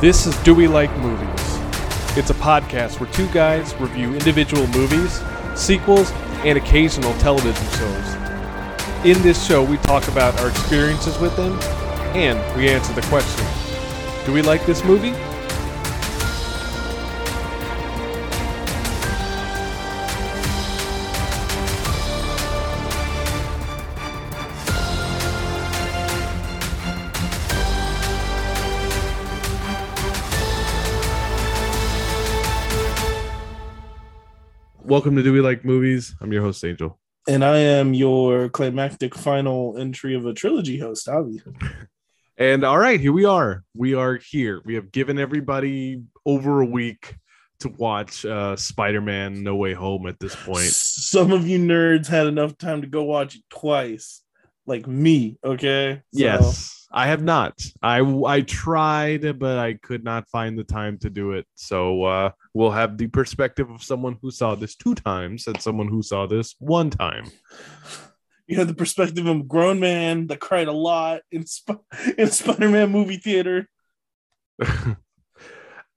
This is Do We Like Movies? It's a podcast where two guys review individual movies, sequels, and occasional television shows. In this show, we talk about our experiences with them and we answer the question Do we like this movie? Welcome to Do We Like Movies? I'm your host, Angel. And I am your climactic final entry of a trilogy host, Avi. And all right, here we are. We are here. We have given everybody over a week to watch uh, Spider-Man: No Way Home. At this point, some of you nerds had enough time to go watch it twice, like me. Okay. So. Yes. I have not. I I tried, but I could not find the time to do it. So uh, we'll have the perspective of someone who saw this two times and someone who saw this one time. You have the perspective of a grown man that cried a lot in Sp- in Spider-Man movie theater. uh,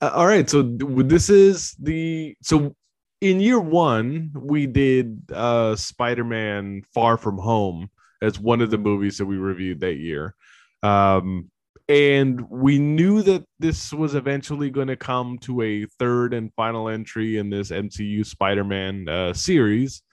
all right, so this is the so in year one we did uh Spider-Man Far From Home as one of the movies that we reviewed that year. Um, and we knew that this was eventually going to come to a third and final entry in this MCU Spider Man uh, series.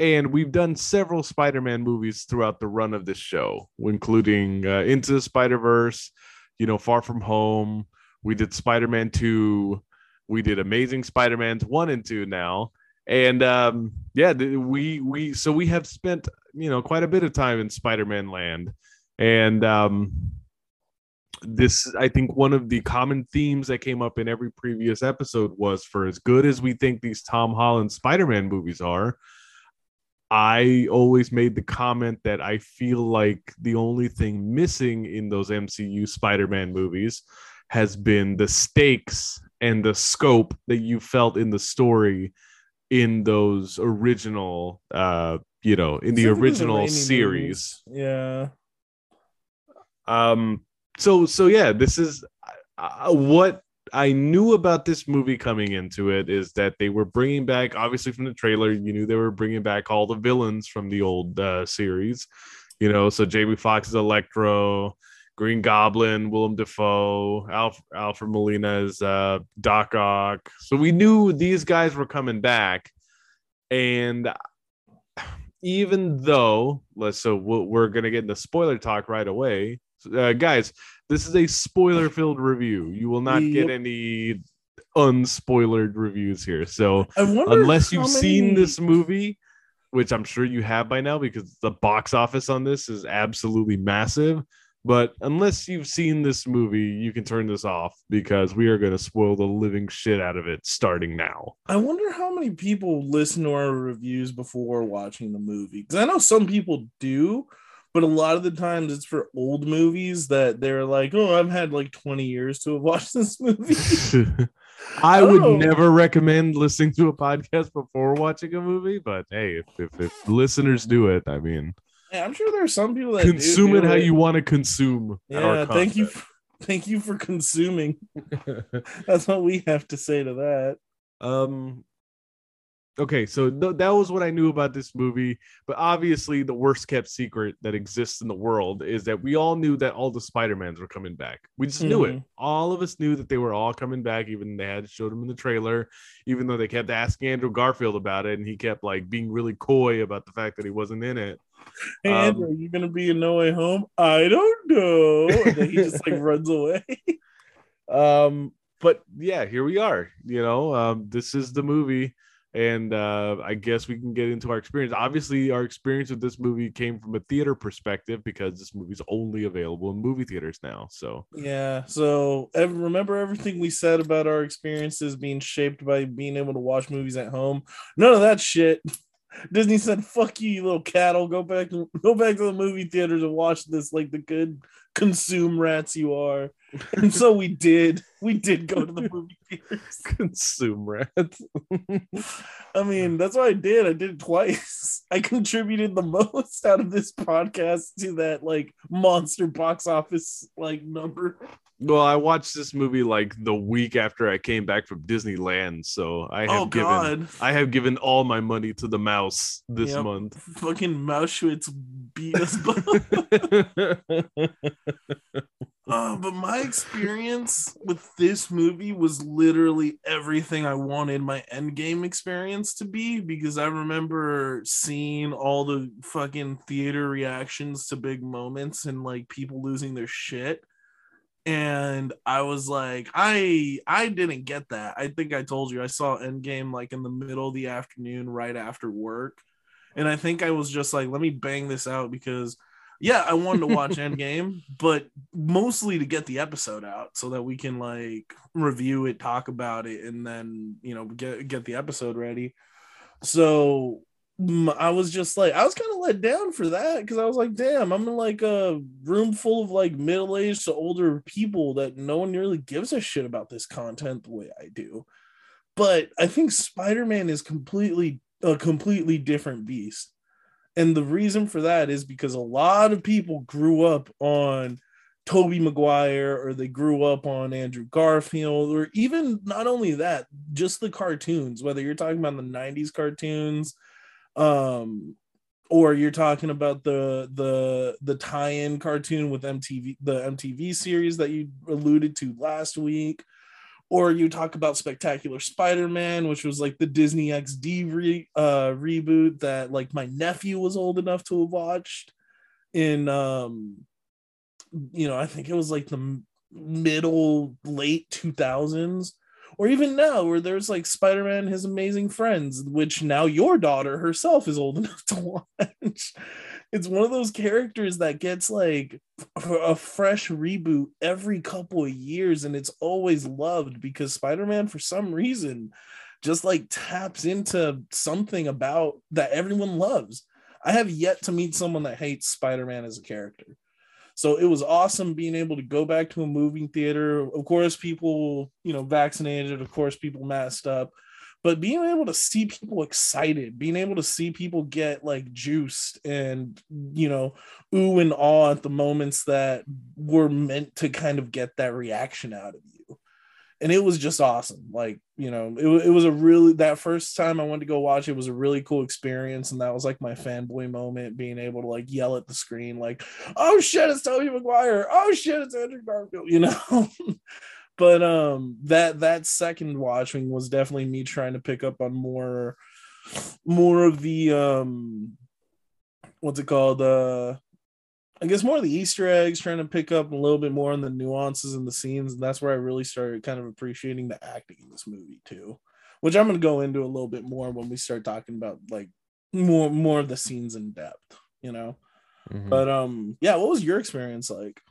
And we've done several Spider Man movies throughout the run of this show, including uh, Into the Spider Verse, you know, Far From Home. We did Spider Man 2. We did Amazing Spider Man's 1 and 2 now. And um, yeah, we we so we have spent you know quite a bit of time in Spider Man land and um, this, I think, one of the common themes that came up in every previous episode was for as good as we think these Tom Holland Spider Man movies are, I always made the comment that I feel like the only thing missing in those MCU Spider Man movies has been the stakes and the scope that you felt in the story in those original uh you know in the original series movies. yeah um, so so yeah, this is uh, what I knew about this movie coming into it is that they were bringing back, obviously from the trailer, you knew they were bringing back all the villains from the old uh, series. You know, so Jamie Foxx's Electro, Green Goblin, Willem Dafoe, Alf- Alfred Molina as uh, Doc Ock. So we knew these guys were coming back, and even though let's so we're gonna get into spoiler talk right away uh, guys, this is a spoiler filled review. You will not get any unspoilered reviews here. So unless you've many... seen this movie, which I'm sure you have by now because the box office on this is absolutely massive. But unless you've seen this movie, you can turn this off because we are going to spoil the living shit out of it starting now. I wonder how many people listen to our reviews before watching the movie. Because I know some people do, but a lot of the times it's for old movies that they're like, oh, I've had like 20 years to have watched this movie. I, I would never recommend listening to a podcast before watching a movie, but hey, if, if, if listeners do it, I mean, yeah, I'm sure there are some people that consume do, it how you want to consume. Yeah, thank you, for, thank you for consuming. That's what we have to say to that. Um, okay so th- that was what i knew about this movie but obviously the worst kept secret that exists in the world is that we all knew that all the spider-mans were coming back. We just mm-hmm. knew it. Mm-hmm. all of us knew that they were all coming back even they had showed them in the trailer even though they kept asking andrew garfield about it and he kept like being really coy about the fact that he wasn't in it. Hey um, andrew are you gonna be in no way home? I don't know. And then he just like runs away. Um but yeah here we are you know um this is the movie and uh, I guess we can get into our experience. Obviously, our experience with this movie came from a theater perspective because this movie's only available in movie theaters now. So yeah, so remember everything we said about our experiences being shaped by being able to watch movies at home. None of that shit. Disney said, "Fuck you, you little cattle. Go back go back to the movie theaters and watch this like the good consume rats you are." And so we did. We did go to the movie theaters. Consume rats. I mean, that's what I did. I did it twice. I contributed the most out of this podcast to that like monster box office like number. Well, I watched this movie like the week after I came back from Disneyland, so I have Oh given! I have given all my money to the mouse this Yep. month. Fucking Mauschwitz beat us both. Uh, but my experience with this movie was literally everything I wanted my Endgame experience to be because I remember seeing all the fucking theater reactions to big moments and like people losing their shit. And I was like, I I didn't get that. I think I told you I saw Endgame like in the middle of the afternoon, right after work. And I think I was just like, let me bang this out because yeah, I wanted to watch Endgame, but mostly to get the episode out so that we can like review it, talk about it, and then you know get get the episode ready. So Mm, I was just like, I was kind of let down for that because I was like, damn, I'm in like a room full of like middle aged to older people that no one really gives a shit about this content the way I do. But I think Spider Man is completely a completely different beast. And the reason for that is because a lot of people grew up on Tobey Maguire or they grew up on Andrew Garfield or even not only that, just the cartoons, whether you're talking about the 90s cartoons um or you're talking about the the the tie-in cartoon with MTV the MTV series that you alluded to last week or you talk about spectacular spider-man which was like the disney xd re, uh, reboot that like my nephew was old enough to have watched in um you know i think it was like the middle late 2000s or even now where there's like spider-man his amazing friends which now your daughter herself is old enough to watch. It's one of those characters that gets like a fresh reboot every couple of years and it's always loved because spider-man for some reason just like taps into something about that everyone loves. I have yet to meet someone that hates spider-man as a character so it was awesome being able to go back to a movie theater of course people you know vaccinated of course people masked up but being able to see people excited, being able to see people get like juiced and you know, ooh and awe at the moments that were meant to kind of get that reaction out of you. And it was just awesome. Like, you know, it, it was a really that first time I went to go watch it was a really cool experience. And that was like my fanboy moment, being able to like yell at the screen, like, oh shit, it's Tobey Maguire. Oh shit, it's Andrew Garfield, you know. but um that that second watching was definitely me trying to pick up on more more of the um what's it called uh i guess more of the easter eggs trying to pick up a little bit more on the nuances and the scenes and that's where i really started kind of appreciating the acting in this movie too which i'm going to go into a little bit more when we start talking about like more more of the scenes in depth you know Mhm. but um yeah what was your experience like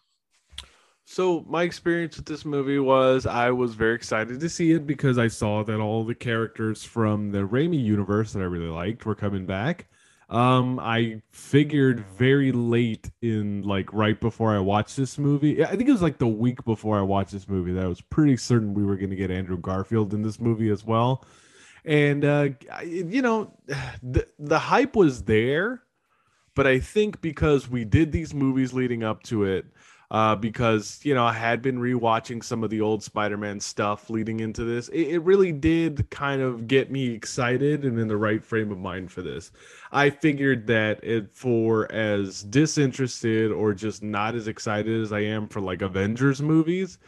So my experience with this movie was I was very excited to see it because I saw that all the characters from the Raimi universe that I really liked were coming back. Um, I figured very late in like right before I watched this movie. I think it was like the week before I watched this movie that I was pretty certain we were going to get Andrew Garfield in this movie as well. And uh, you know, the the hype was there, but I think because we did these movies leading up to it, uh, because you know I had been rewatching some of the old Spider-Man stuff leading into this. It, it really did kind of get me excited and in the right frame of mind for this. I figured that it for as disinterested or just not as excited as I am for like Avengers movies.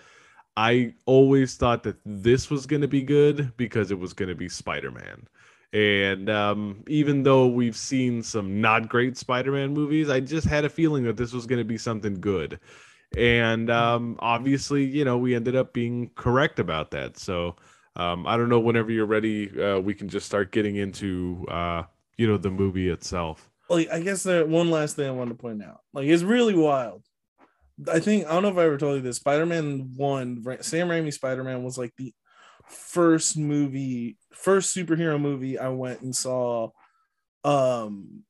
I always thought that this was going to be good because it was going to be Spider-Man. And um, even though we've seen some not great Spider-Man movies, I just had a feeling that this was going to be something good. And um, obviously, you know, we ended up being correct about that. So um, I don't know. Whenever you're ready, uh, we can just start getting into, uh, you know, the movie itself. like I guess there one last thing I wanted to point out. Like it's really wild. I think I don't know if I ever told you this. Spider-Man one, Sam Raimi Spider-Man was like the first movie, first superhero movie I went and saw um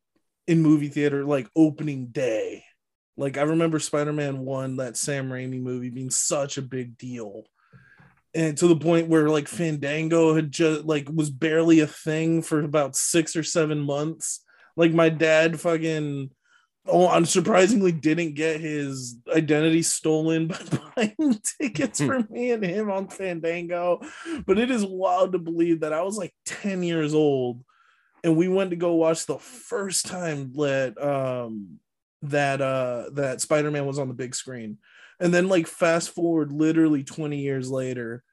in movie theater like opening day. Like I remember Spider-Man 1, that Sam Raimi movie being such a big deal. And to the point where like Fandango had just like was barely a thing for about 6 or 7 months like my dad fucking oh, unsurprisingly didn't get his identity stolen by buying tickets for me and him on Fandango. But it is wild to believe that I was like 10 years old and we went to go watch the first time that um that uh that Spider-Man was on the big screen. And then like fast forward literally 20 years later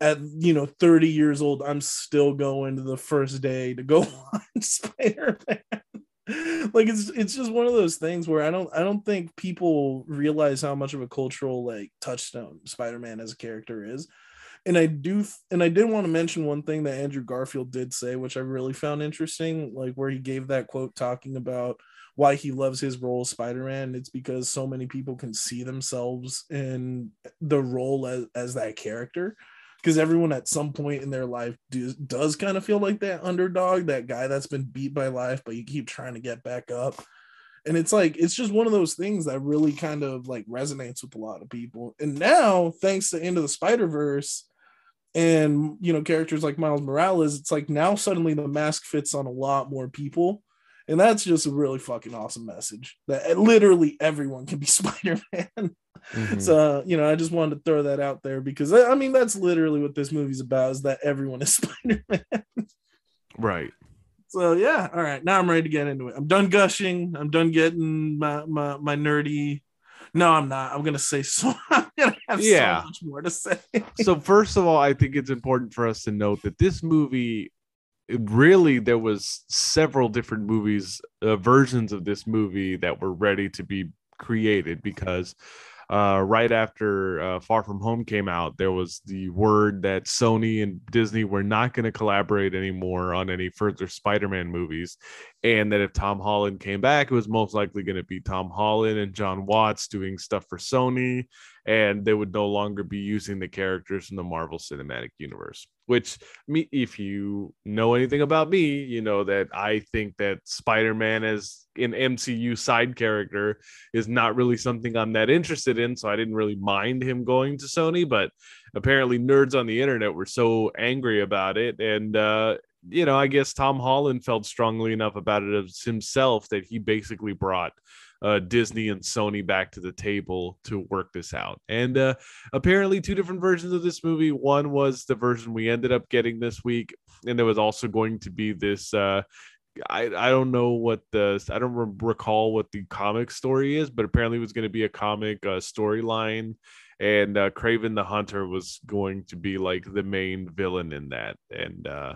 at you know 30 years old I'm still going to the first day to go watch Spider-Man like it's it's just one of those things where I don't I don't think people realize how much of a cultural like touchstone Spider-Man as a character is. And I do and I did want to mention one thing that Andrew Garfield did say which I really found interesting like where he gave that quote talking about why he loves his role as Spider-Man it's because so many people can see themselves in the role as, as that character because everyone at some point in their life do, does kind of feel like that underdog, that guy that's been beat by life, but you keep trying to get back up. And it's like it's just one of those things that really kind of like resonates with a lot of people. And now, thanks to Into the Spider Verse and you know characters like Miles Morales, it's like now suddenly the mask fits on a lot more people. And that's just a really fucking awesome message that literally everyone can be Spider Man. Mhm. So you know, I just wanted to throw that out there because I mean that's literally what this movie's about is that everyone is Spider Man. right. So yeah, all right, now I'm ready to get into it. I'm done gushing. I'm done getting my my, my nerdy. No, I'm not. I'm gonna say so. I'm gonna have Yeah. so much more to say. so first of all, I think it's important for us to note that this movie really there was several different movies uh, versions of this movie that were ready to be created because uh, right after uh, Far From Home came out, there was the word that Sony and Disney were not going to collaborate anymore on any further Spider-Man movies, and that if Tom Holland came back, it was most likely going to be Tom Holland and Jon Watts doing stuff for Sony, and they would no longer be using the characters from the Marvel Cinematic Universe. Which, me, if you know anything about me, you know that I think that Spider-Man as an MCU side character is not really something I'm that interested in. So I didn't really mind him going to Sony, but apparently nerds on the internet were so angry about it. And, uh, you know, I guess Tom Holland felt strongly enough about it as himself that he basically brought uh, Disney and Sony back to the table to work this out. And uh, apparently, two different versions of this movie. One was the version we ended up getting this week, and there was also going to be this. Uh, I, I don't know what the I don't re- recall what the comic story is, but apparently it was going to be a comic uh, storyline, and uh, Kraven the Hunter was going to be like the main villain in that, and uh,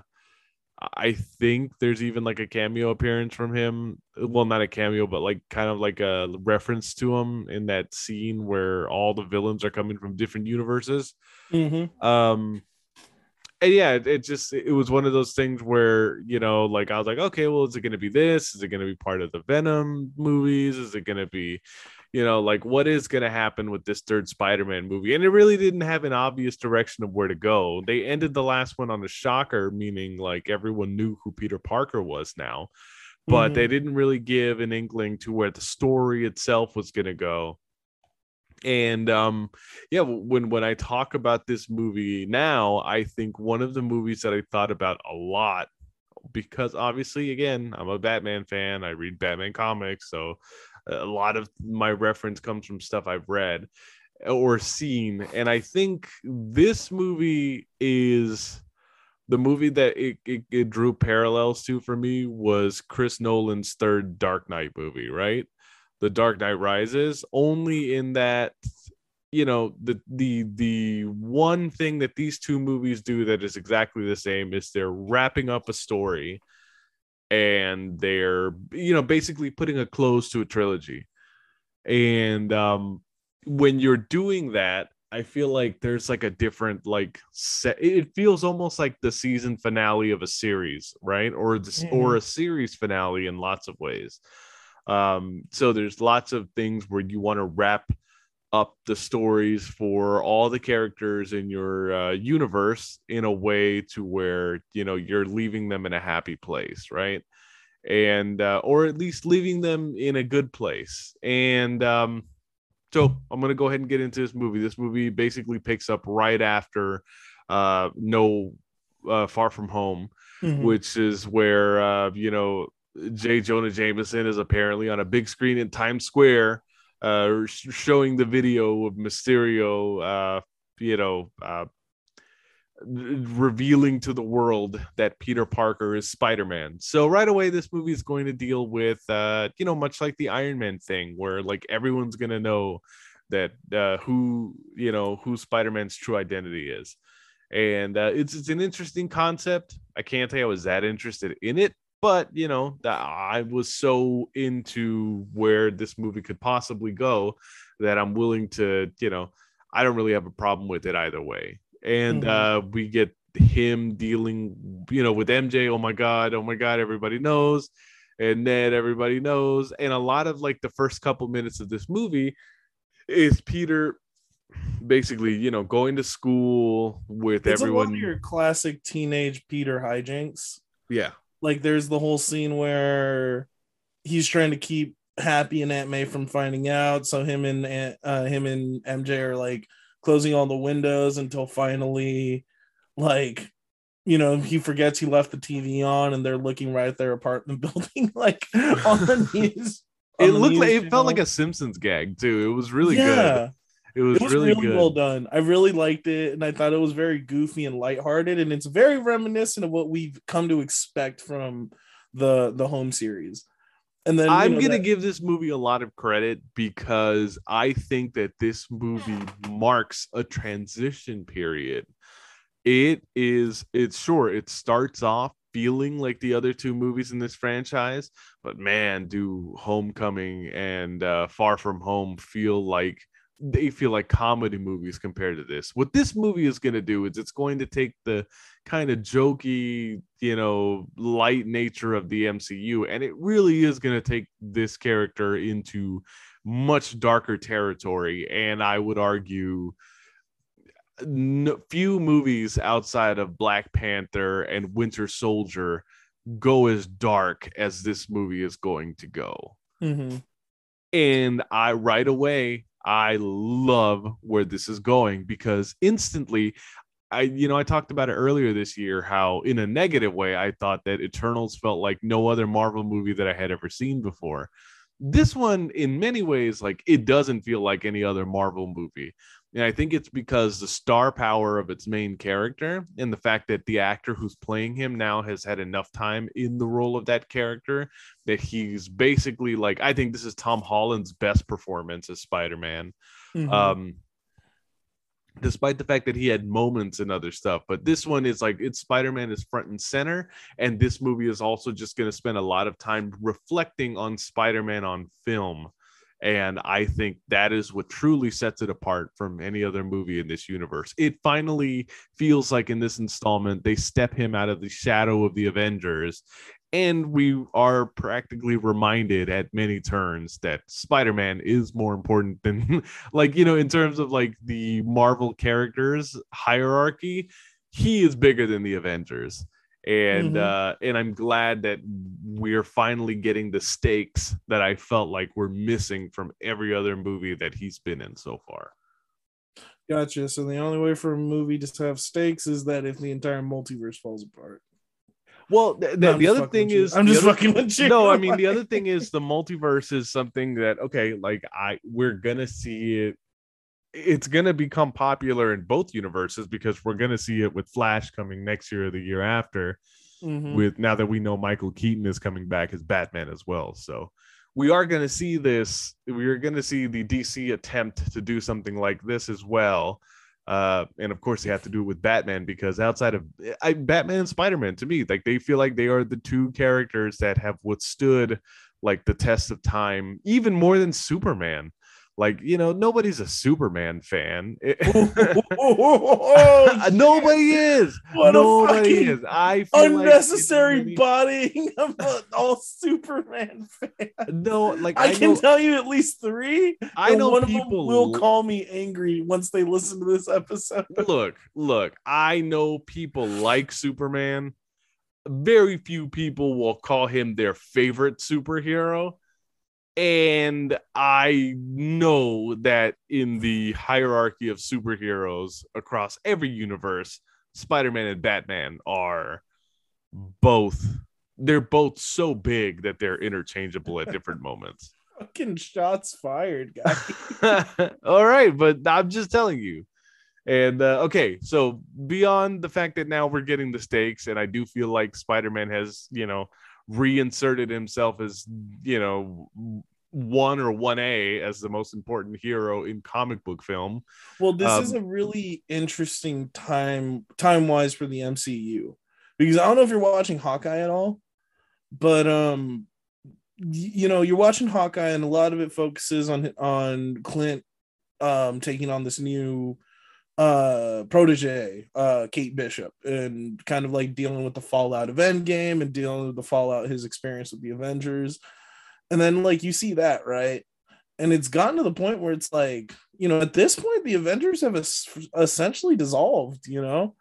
I think there's even like a cameo appearance from him. Well, not a cameo, but like kind of like a reference to him in that scene where all the villains are coming from different universes Mm-hmm. um and yeah it, it just it was one of those things where you know like i was like okay well is it going to be this is it going to be part of the venom movies is it going to be you know like what is going to happen with this third spider-man movie? And it really didn't have an obvious direction of where to go. They ended the last one on a shocker meaning like everyone knew who peter parker was now but Mhm. they didn't really give an inkling to where the story itself was going to go. And um yeah when when i talk about this movie now i think one of the movies that i thought about a lot because obviously again i'm a batman fan i read batman comics so a lot of my reference comes from stuff i've read or seen. And i think this movie is the movie that it, it, it drew parallels to for me was chris nolan's third dark knight movie right? The Dark Knight Rises, only in that you know the the the one thing that these two movies do that is exactly the same is they're wrapping up a story and they're you know basically putting a close to a trilogy. And um when you're doing that, I feel like there's like a different like set it feels almost like the season finale of a series, right? Or this or a series finale in lots of ways. Um, so there's lots of things where you want to wrap up the stories for all the characters in your uh, universe in a way to where you know you're leaving them in a happy place, right? And uh, or at least leaving them in a good place. And um, so I'm gonna go ahead and get into this movie. This movie basically picks up right after uh, No uh, Far From Home Mhm. which is where uh, you know J. Jonah Jameson is apparently on a big screen in Times Square, uh, showing the video of Mysterio, uh, you know, uh, revealing to the world that Peter Parker is Spider-Man. So right away this movie is going to deal with uh you know much like the Iron Man thing where like everyone's going to know that uh who you know who Spider-Man's true identity is. And uh, it's it's an interesting concept. I can't say I was that interested in it, but you know that I was so into where this movie could possibly go that I'm willing to, you know, I don't really have a problem with it either way and mm-hmm. uh, we get him dealing, you know, with MJ. Oh my god, oh my god, everybody knows, and Ned, everybody knows, and a lot of like the first couple minutes of this movie is Peter basically, you know, going to school with it's everyone. your classic teenage Peter hijinks. Yeah, like there's the whole scene where he's trying to keep Happy and Aunt May from finding out, so him and uh, him and MJ are like closing all the windows until finally, like, you know, he forgets he left the TV on and they're looking right at their apartment building, like on the news. it looked like it felt like a Simpsons gag too. It was really yeah. good. It was, it was really, really well done. I really liked it, and I thought it was very goofy and lighthearted, and it's very reminiscent of what we've come to expect from the the home series. And then I'm know, gonna that... give this movie a lot of credit because I think that this movie marks a transition period. It is, it's sure, it starts off feeling like the other two movies in this franchise, but man, do Homecoming and uh, Far From Home feel like they feel like comedy movies compared to this. What this movie is going to do is it's going to take the kind of jokey, you know, light nature of the MCU and it really is going to take this character into much darker territory and I would argue no, few movies outside of Black Panther and Winter Soldier go as dark as this movie is going to go. Mm-hmm. And I right away I love where this is going because instantly I you know I talked about it earlier this year how in a negative way I thought that Eternals felt like no other Marvel movie that I had ever seen before. This one in many ways like it doesn't feel like any other Marvel movie. And I think it's because the star power of its main character and the fact that the actor who's playing him now has had enough time in the role of that character that he's basically like, I think this is Tom Holland's best performance as Spider Man. Mm-hmm. Um, despite the fact that he had moments and other stuff. But this one is like it's Spider Man is front and center. And this movie is also just going to spend a lot of time reflecting on Spider Man on film and I think that is what truly sets it apart from any other movie in this universe. It finally feels like in this installment, they step him out of the shadow of the Avengers. And we are practically reminded at many turns that Spider Man is more important than, like, you know, in terms of like the Marvel characters hierarchy, he is bigger than the Avengers and mm-hmm. uh and i'm glad that we're finally getting the stakes that i felt like were missing from every other movie that he's been in so far. Gotcha. So the only way for a movie to have stakes is that if the entire multiverse falls apart. Well th- no, the other thing is i'm just other, fucking with you. No i mean the other thing is the multiverse is something that okay like i we're gonna see it it's going to become popular in both universes because we're going to see it with Flash coming next year or the year after. Mm-hmm. With now that we know Michael Keaton is coming back as Batman as well, so we are going to see this. We are going to see the DC attempt to do something like this as well. Uh, and of course, they have to do it with Batman because outside of I, Batman and Spider Man, to me, like they feel like they are the two characters that have withstood like the test of time even more than Superman like you know nobody's a superman fan. Oh, nobody is. What nobody is. I unnecessary like bodying of all superman fan. No like i, I can know, tell you at least three i know one people will call me angry once they listen to this episode. Look look i know people like superman. Very few people will call him their favorite superhero and I know that in the hierarchy of superheroes across every universe, Spider Man and Batman are both they're both so big that they're interchangeable at different moments. Fucking shots fired, guy. All right, but I'm just telling you. And uh, okay, so beyond the fact that now we're getting the stakes, and I do feel like Spider Man has, you know, reinserted himself as, you know, one or one A as the most important hero in comic book film. Well, this Um, is a really interesting time time wise for the MCU because I don't know if you're watching Hawkeye at all, but um, you know, you're watching Hawkeye and a lot of it focuses on on Clint um taking on this new uh protege uh kate bishop and kind of like dealing with the fallout of endgame and dealing with the fallout his experience with the avengers. And then like you see that right? And it's gotten to the point where it's like you know at this point the avengers have es- essentially dissolved you know?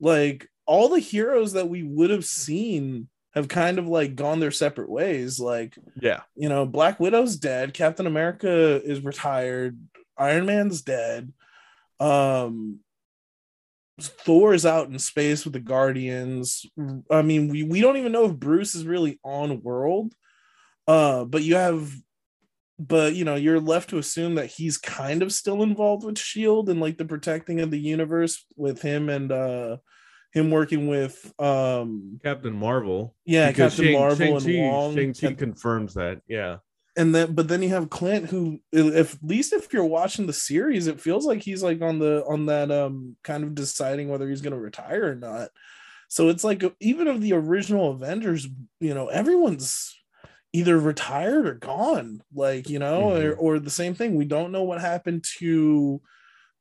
Like all the heroes that we would have seen have kind of like gone their separate ways. Like Yeah. you know black widow's dead. Captain america is retired. Iron man's dead um thor is out in space with the guardians i mean we, we don't even know if bruce is really on world uh but you have but you know you're left to assume that he's kind of still involved with shield and like the protecting of the universe with him and uh him working with um Captain Marvel. yeah Because captain Shang- marvel and Shang-Chi, wong Shang-Chi confirms that. Yeah. And then but then you have clint who if at least if you're watching the series it feels like he's like on the on that um kind of deciding whether he's going to retire or not. So it's like even of the original avengers you know everyone's either retired or gone like you know or, or the same thing. We don't know what happened to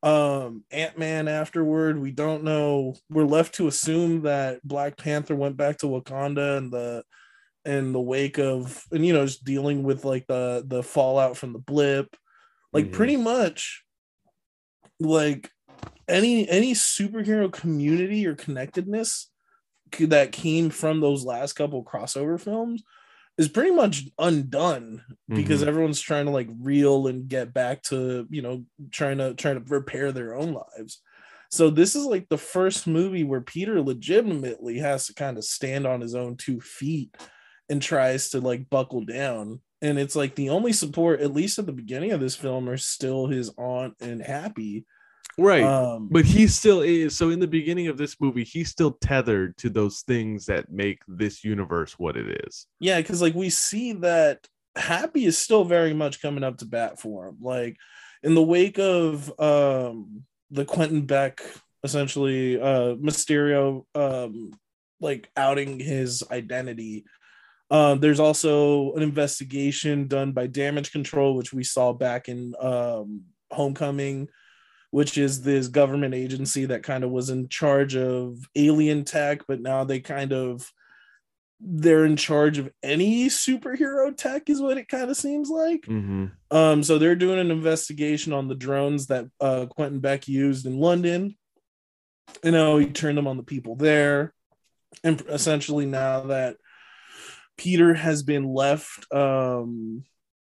um ant-man afterward. We don't know. We're left to assume that black panther went back to wakanda and the in the wake of and you know just dealing with like the the fallout from the blip like Mhm. pretty much like any any superhero community or connectedness that came from those last couple crossover films is pretty much undone because Mhm. everyone's trying to like reel and get back to you know trying to trying to repair their own lives so this is like the first movie where peter legitimately has to kind of stand on his own two feet and tries to like buckle down and it's like the only support at least at the beginning of this film are still his aunt and happy right. um but he still is. So in the beginning of this movie, he's still tethered to those things that make this universe what it is. Yeah, because like we see that Happy is still very much coming up to bat for him. Like in the wake of um the Quentin Beck essentially uh Mysterio um like outing his identity. Um, there's also an investigation done by Damage Control, which we saw back in um, Homecoming, which is this government agency that kind of was in charge of alien tech, but now they kind of they're in charge of any superhero tech, is what it kind of seems like. Mm-hmm. Um, so they're doing an investigation on the drones that uh, Quentin Beck used in London. You know, he turned them on the people there, and essentially now that Peter has been left, um,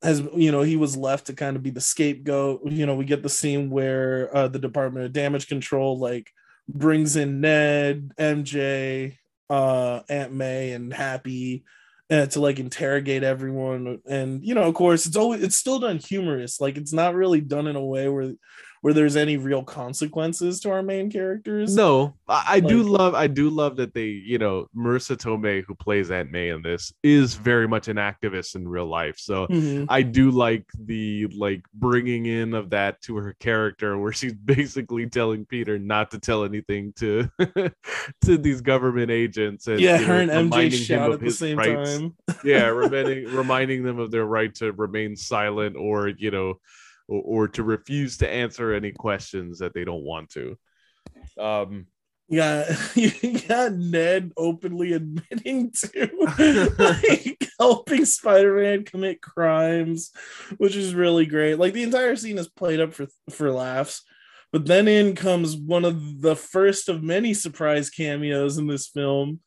has you know he was left to kind of be the scapegoat. You know, we get the scene where uh, the Department of Damage Control like brings in Ned, MJ, uh, Aunt May, and Happy uh, to like interrogate everyone and you know of course it's always it's still done humorous like it's not really done in a way where where there's any real consequences to our main characters No, I, I do love I do love that they, you know, Marisa Tomei, who plays Aunt May in this, is very much an activist in real life. So Mhm. I do like the like bringing in of that to her character, where she's basically telling Peter not to tell anything to to these government agents. And, yeah you her know, and mj shout at the same rights. time yeah, reminding reminding them of their right to remain silent, or you know, or, or to refuse to answer any questions that they don't want to. Um, yeah you got ned openly admitting to like helping spider-man commit crimes which is really great like the entire scene is played up for for laughs but then in comes one of the first of many surprise cameos in this film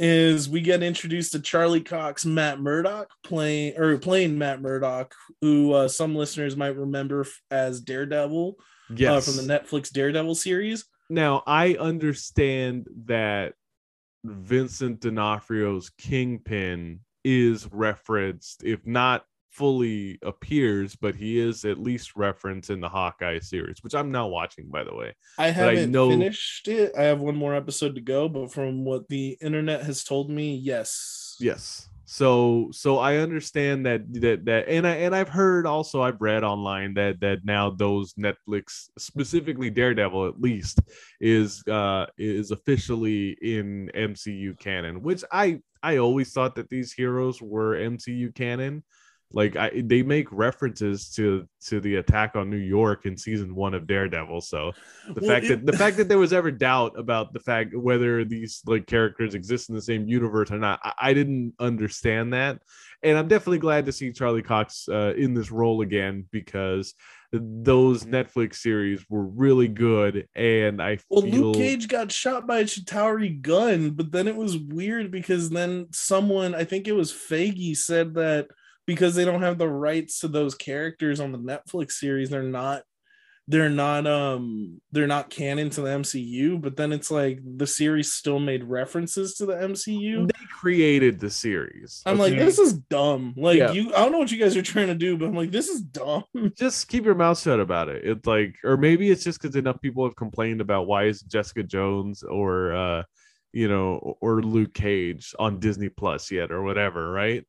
is we get introduced to charlie cox matt murdock playing or playing matt murdock who uh, some listeners might remember as daredevil yes, uh, from the netflix daredevil series. Now I understand that Vincent D'Onofrio's Kingpin is referenced, if not fully appears, but he is at least referenced in the Hawkeye series, which I'm now watching, by the way. I I haven't know- finished it. I have one more episode to go, but from what the internet has told me, yes. Yes. So so I understand that that that and I and I've heard also I've read online that that now those Netflix specifically Daredevil at least is uh is officially in MCU canon, which I I always thought that these heroes were MCU canon. Like I they make references to to the attack on New York in season 1 of Daredevil, so the Well, fact it- that the fact that there was ever doubt about the fact whether these like characters exist in the same universe or not i, I didn't understand that. And i'm definitely glad to see charlie cox uh, in this role again because those netflix series were really good and i Well, feel Luke Cage got shot by a Chitauri gun, but then it was weird because then someone, I think it was Foggy, said that because they don't have the rights to those characters on the Netflix series, they're not they're not um they're not canon to the MCU, but then it's like the series still made references to the MCU. they created the series I'm like, this is dumb. Like Yeah. you I don't know what you guys are trying to do, but I'm like, this is dumb. just keep your mouth shut about it. It's like, or maybe it's just because enough people have complained about why is Jessica Jones or uh, you know, or Luke Cage on Disney Plus yet or whatever, right?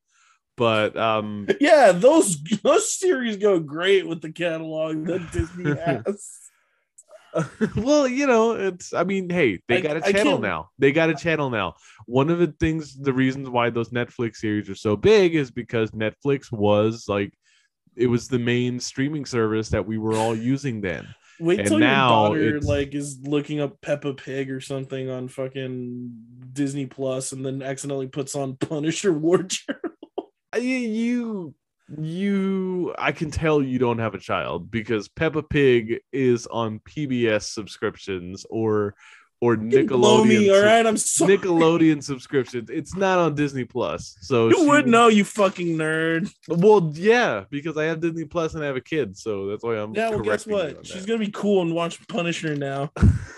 But um, Yeah, those those series go great with the catalog that Disney has. well, you know, it's I mean, hey, they I- got a channel now. They got a channel now. One of the things, the reasons why those Netflix series are so big is because Netflix was like it was the main streaming service that we were all using then. Wait And till now your daughter it's- like is looking up Peppa Pig or something on fucking Disney Plus and then accidentally puts on Punisher Wardrobe. I- you you i can tell you don't have a child because peppa pig is on pbs subscriptions or or Blow me, nickelodeon all right? I'm sorry. nickelodeon subscriptions it's not on disney plus so You she- would know, you fucking nerd. well yeah because i have disney plus and i have a kid so that's why i'm Yeah, well, guess what? She's gonna be cool and watch Punisher now.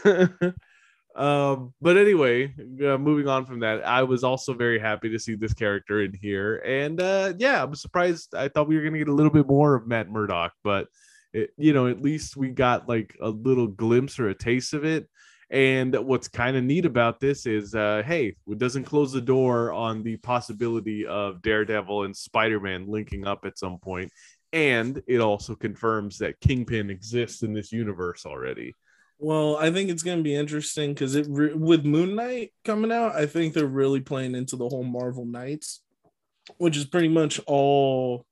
um but anyway uh, moving on from that i was also very happy to see this character in here. And uh yeah i'm surprised. I thought we were gonna get a little bit more of matt murdock but it, you know at least we got like a little glimpse or a taste of it. And what's kind of neat about this is uh hey it doesn't close the door on the possibility of daredevil and spider-man linking up at some point. And it also confirms that kingpin exists in this universe already Well, I think it's gonna be interesting because it re- with Moon Knight coming out, I think they're really playing into the whole Marvel Knights, which is pretty much all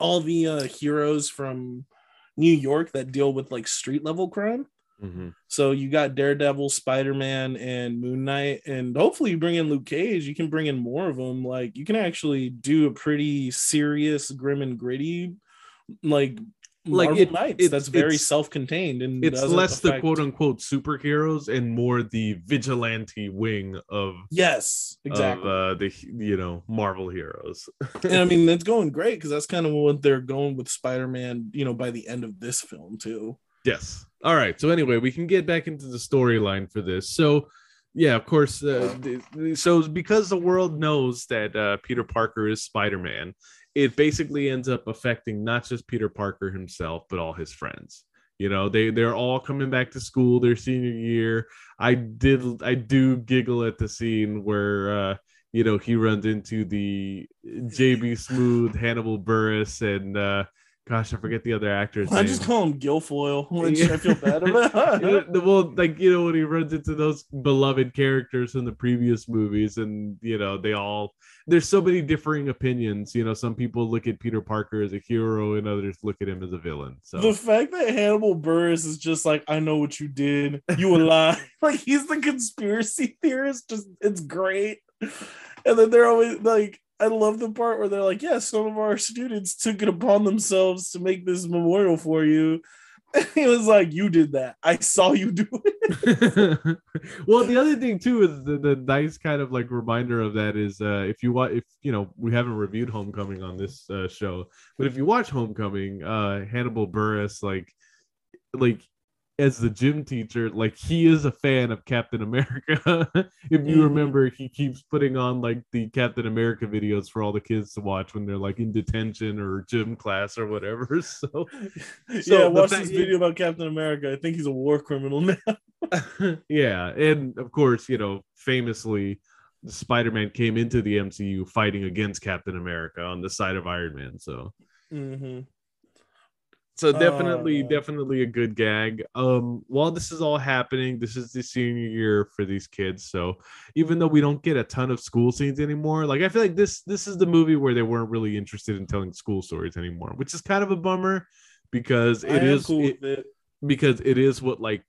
all the uh, heroes from New York that deal with like street level crime. Mhm. So you got Daredevil, Spider Man, and Moon Knight, and hopefully you bring in Luke Cage. You can bring in more of them. Like you can actually do a pretty serious, grim and gritty, like Like, it- Knights. it's- that's very self-contained and it's less the quote unquote superheroes and more the vigilante wing of Yes, exactly. of uh, the you know Marvel heroes. and I mean that's going great because that's kind of what they're going with Spider-Man. You know, by the end of this film too. yes. All right. So anyway, we can get back into the storyline for this. So yeah, of course. Uh, so because the world knows that uh, Peter Parker is Spider Man, it basically ends up affecting not just Peter Parker himself, but all his friends. You know, they they're all coming back to school their senior year. I did I do giggle at the scene where uh, you know he runs into the JB Smoove, Hannibal Buress, and uh, gosh, I forget the other actors. I just call him Gilfoyle, which. I feel bad about. Well, like you know, when he runs into those beloved characters from the previous movies, and you know, they all there's so many differing opinions. You know, some people look at Peter Parker as a hero, and others look at him as a villain. So The fact that Hannibal Buress is just like, I know what you did, you a lie. like he's the conspiracy theorist, just it's great. And then they're always like, I love the part where they're like, Yeah, some of our students took it upon themselves to make this memorial for you. And he was like, You did that. I saw you do it. well, the other thing too is the, the nice kind of like reminder of that is uh, if you watch, if you know, we haven't reviewed Homecoming on this uh, show, but if you watch Homecoming, uh, Hannibal Buress, like, like as the gym teacher, like he is a fan of Captain America. if you Mhm. remember, he keeps putting on like the Captain America videos for all the kids to watch when they're like in detention or gym class or whatever. So yeah, the watch this video about Captain America. I think he's a war criminal now. yeah, and of course, you know, famously, Spider-Man came into the MCU fighting against Captain America on the side of Iron Man. So, hmm so definitely, Uh. definitely a good gag. Um, while this is all happening, this is the senior year for these kids. So, even though we don't get a ton of school scenes anymore, like I feel like this this is the movie where they weren't really interested in telling school stories anymore, which is kind of a bummer because it is cool it- it. because it is what like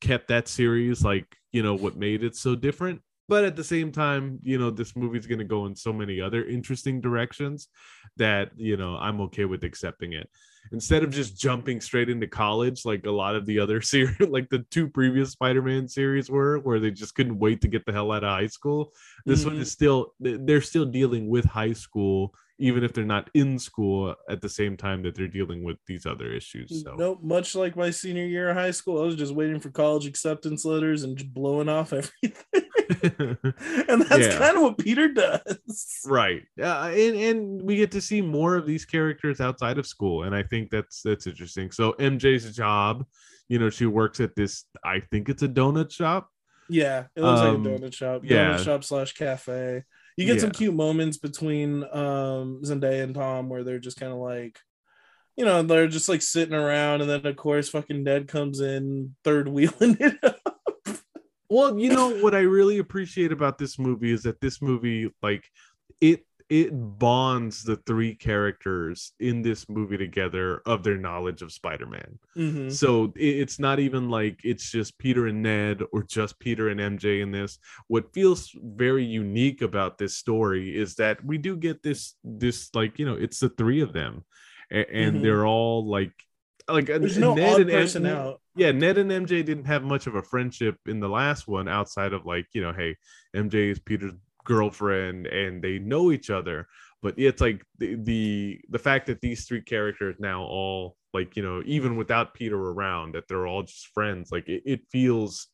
kept that series like you know what made it so different but at the same time you know this movie's going to go in so many other interesting directions that you know i'm okay with accepting it instead of just jumping straight into college like a lot of the other series like the two previous spider-man series were where they just couldn't wait to get the hell out of high school this one Mhm. is still they're still dealing with high school even if they're not in school at the same time that they're dealing with these other issues so Nope, much like my senior year of high school, I was just waiting for college acceptance letters and just blowing off everything. and that's Yeah. kind of what Peter does. right uh, and and we get to see more of these characters outside of school and i think that's that's interesting so mj's job you know she works at this i think it's a donut shop Yeah, it looks Um, like a donut shop. yeah. Donut shop slash cafe. You get some cute moments between um Zendaya and Tom where they're just kind of like, you know, they're just like sitting around, and then of course fucking Ned comes in third wheeling it up. well you know what i really appreciate about this movie is that this movie like it it bonds the three characters in this movie together of their knowledge of spider-man Mhm. So it's not even like it's just Peter and Ned or just Peter and MJ in this. What feels very unique about this story is that we do get this this like you know it's the three of them, and, and Mhm. they're all like like uh, There's no Ned odd and M- out. Yeah, Ned and MJ didn't have much of a friendship in the last one outside of like you know hey MJ is Peter's girlfriend and they know each other but it's like the, the the fact that these three characters now all like you know even without peter around that they're all just friends like it, it feels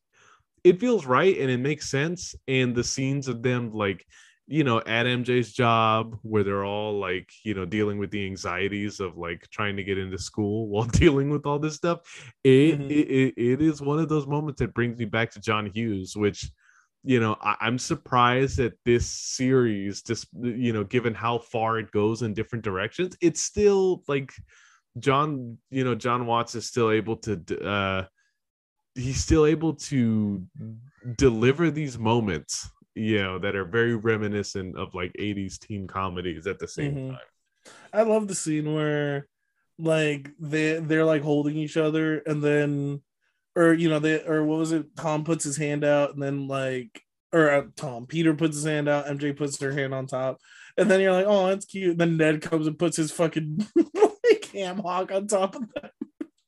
it feels right and it makes sense and the scenes of them like you know at mj's job where they're all like you know dealing with the anxieties of like trying to get into school while dealing with all this stuff it, Mhm. it, it, it is one of those moments that brings me back to john hughes which you know I, i'm surprised that this series just you know given how far it goes in different directions it's still like john you know john watts is still able to uh he's still able to deliver these moments you know that are very reminiscent of like 80s teen comedies at the same Mhm. time I love the scene where like they they're like holding each other and then or you know they or what was it? Tom puts his hand out and then like or uh, Tom Peter puts his hand out MJ puts her hand on top. And then you're like oh that's cute. And then Ned comes and puts his fucking like ham hock on top of them.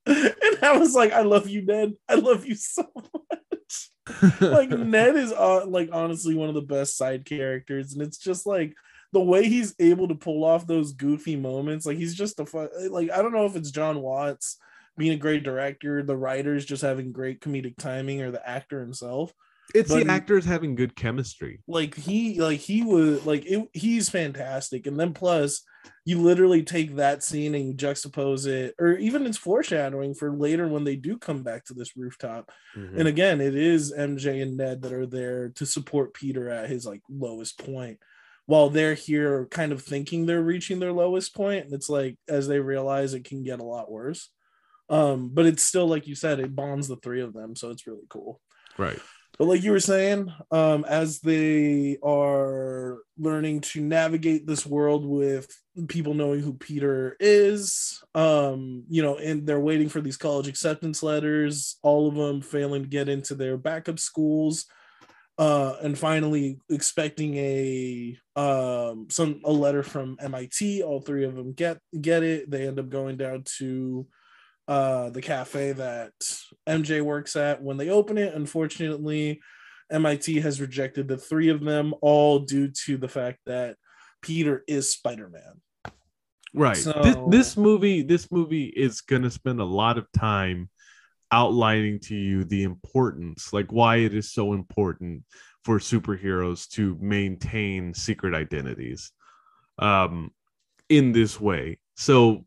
And I was like I love you Ned. I love you so much. Like Ned is uh, like honestly one of the best side characters, and it's just like the way he's able to pull off those goofy moments. Like he's just a fun. Like I don't know if it's John Watts being a great director, the writers just having great comedic timing, or the actor himself. it's But- the actors having good chemistry Like he, like he was like it, he's fantastic, and then plus you literally take that scene and you juxtapose it, or even it's foreshadowing for later when they do come back to this rooftop. Mhm. And again, it is MJ and Ned that are there to support Peter at his like lowest point, while they're here kind of thinking they're reaching their lowest point, and it's like as they realize it can get a lot worse. Um, but it's still like you said, it bonds the three of them, so it's really cool. right But like you were saying, um, as they are learning to navigate this world with people knowing who Peter is, um, you know, and they're waiting for these college acceptance letters, all of them failing to get into their backup schools, uh, and finally expecting a um some a letter from MIT. All three of them get get it. They end up going down to uh the cafe that MJ works at when they open it. Unfortunately, MIT has rejected the three of them, all due to the fact that Peter is Spider-Man. Right. So- This, this movie, this movie is gonna spend a lot of time outlining to you the importance, like why it is so important for superheroes to maintain secret identities um, in this way. So,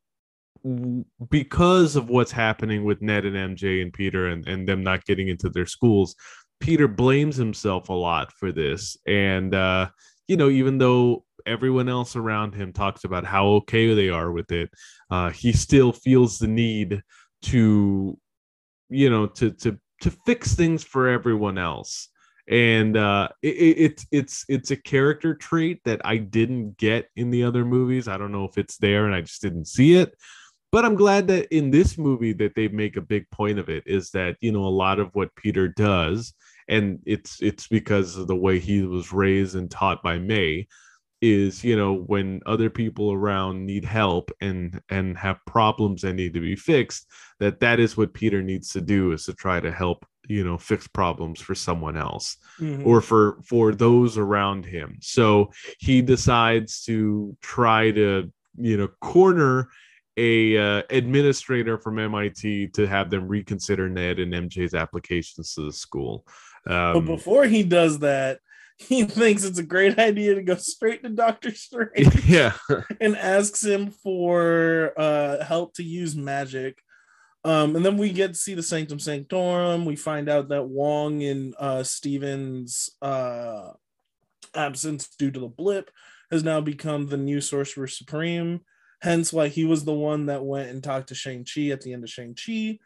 because of what's happening with Ned and MJ and Peter and, and them not getting into their schools, Peter blames himself a lot for this. And, uh, you know, even though everyone else around him talks about how okay they are with it, uh, he still feels the need to, you know, to, to, to fix things for everyone else and uh, it, it's it's it's a character trait that I didn't get in the other movies. I don't know if it's there, and I just didn't see it. But I'm glad that in this movie that they make a big point of it is that you know a lot of what Peter does, and it's it's because of the way he was raised and taught by May is you know when other people around need help and and have problems that need to be fixed that that is what peter needs to do is to try to help you know fix problems for someone else mm-hmm. or for for those around him so he decides to try to you know corner a uh, administrator from MIT to have them reconsider Ned and MJ's applications to the school. Um, but before he does that, he thinks it's a great idea to go straight to Doctor Strange. Yeah, and asks him for uh, help to use magic. Um, and then we get to see the Sanctum Sanctorum. We find out that Wong and uh, Stephen's uh, absence due to the blip has now become the new Sorcerer Supreme. Hence, why he was the one that went and talked to Shang Chi at the end of Shang Chi.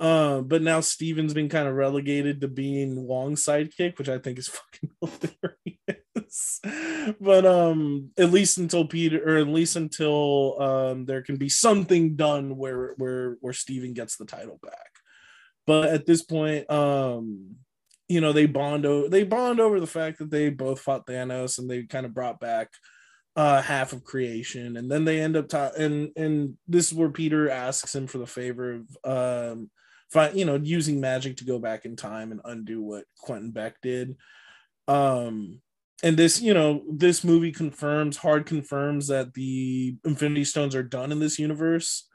Uh, but now Stephen's been kind of relegated to being Wong's sidekick, which I think is fucking hilarious. but um, at least until Peter, or at least until um, there can be something done where where where Stephen gets the title back. But at this point, um, you know, they bond over they bond over the fact that they both fought Thanos and they kind of brought back uh half of creation. And then they end up ta- and and this is where peter asks him for the favor of um you know using magic to go back in time and undo what quentin beck did. Um and this you know this movie confirms hard confirms that the infinity stones are done in this universe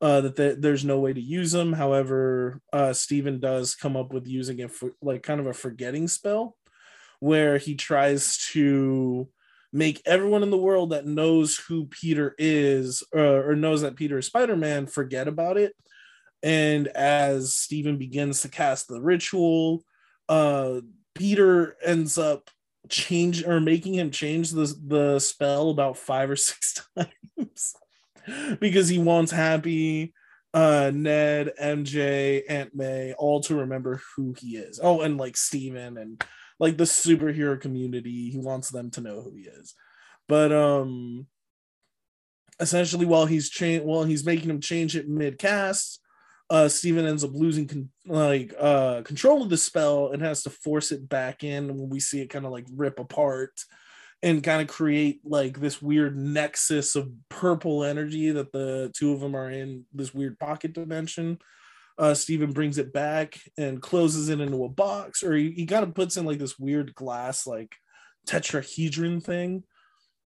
uh that there's no way to use them. However uh stephen does come up with using it for like kind of a forgetting spell where he tries to make everyone in the world that knows who peter is uh, or knows that peter is spider-man forget about it. And as stephen begins to cast the ritual uh peter ends up change or making him change the the spell about five or six times because he wants happy uh ned mj aunt may all to remember who he is. Oh and like stephen and like the superhero community he wants them to know who he is but um essentially while he's changed while he's making him change it mid cast uh, Stephen ends up losing con- like uh, control of the spell and has to force it back in when we see it kind of like rip apart and kind of create like this weird nexus of purple energy that the two of them are in this weird pocket dimension. Uh, Stephen brings it back and closes it into a box, or he, he kind of puts in like this weird glass, like tetrahedron thing.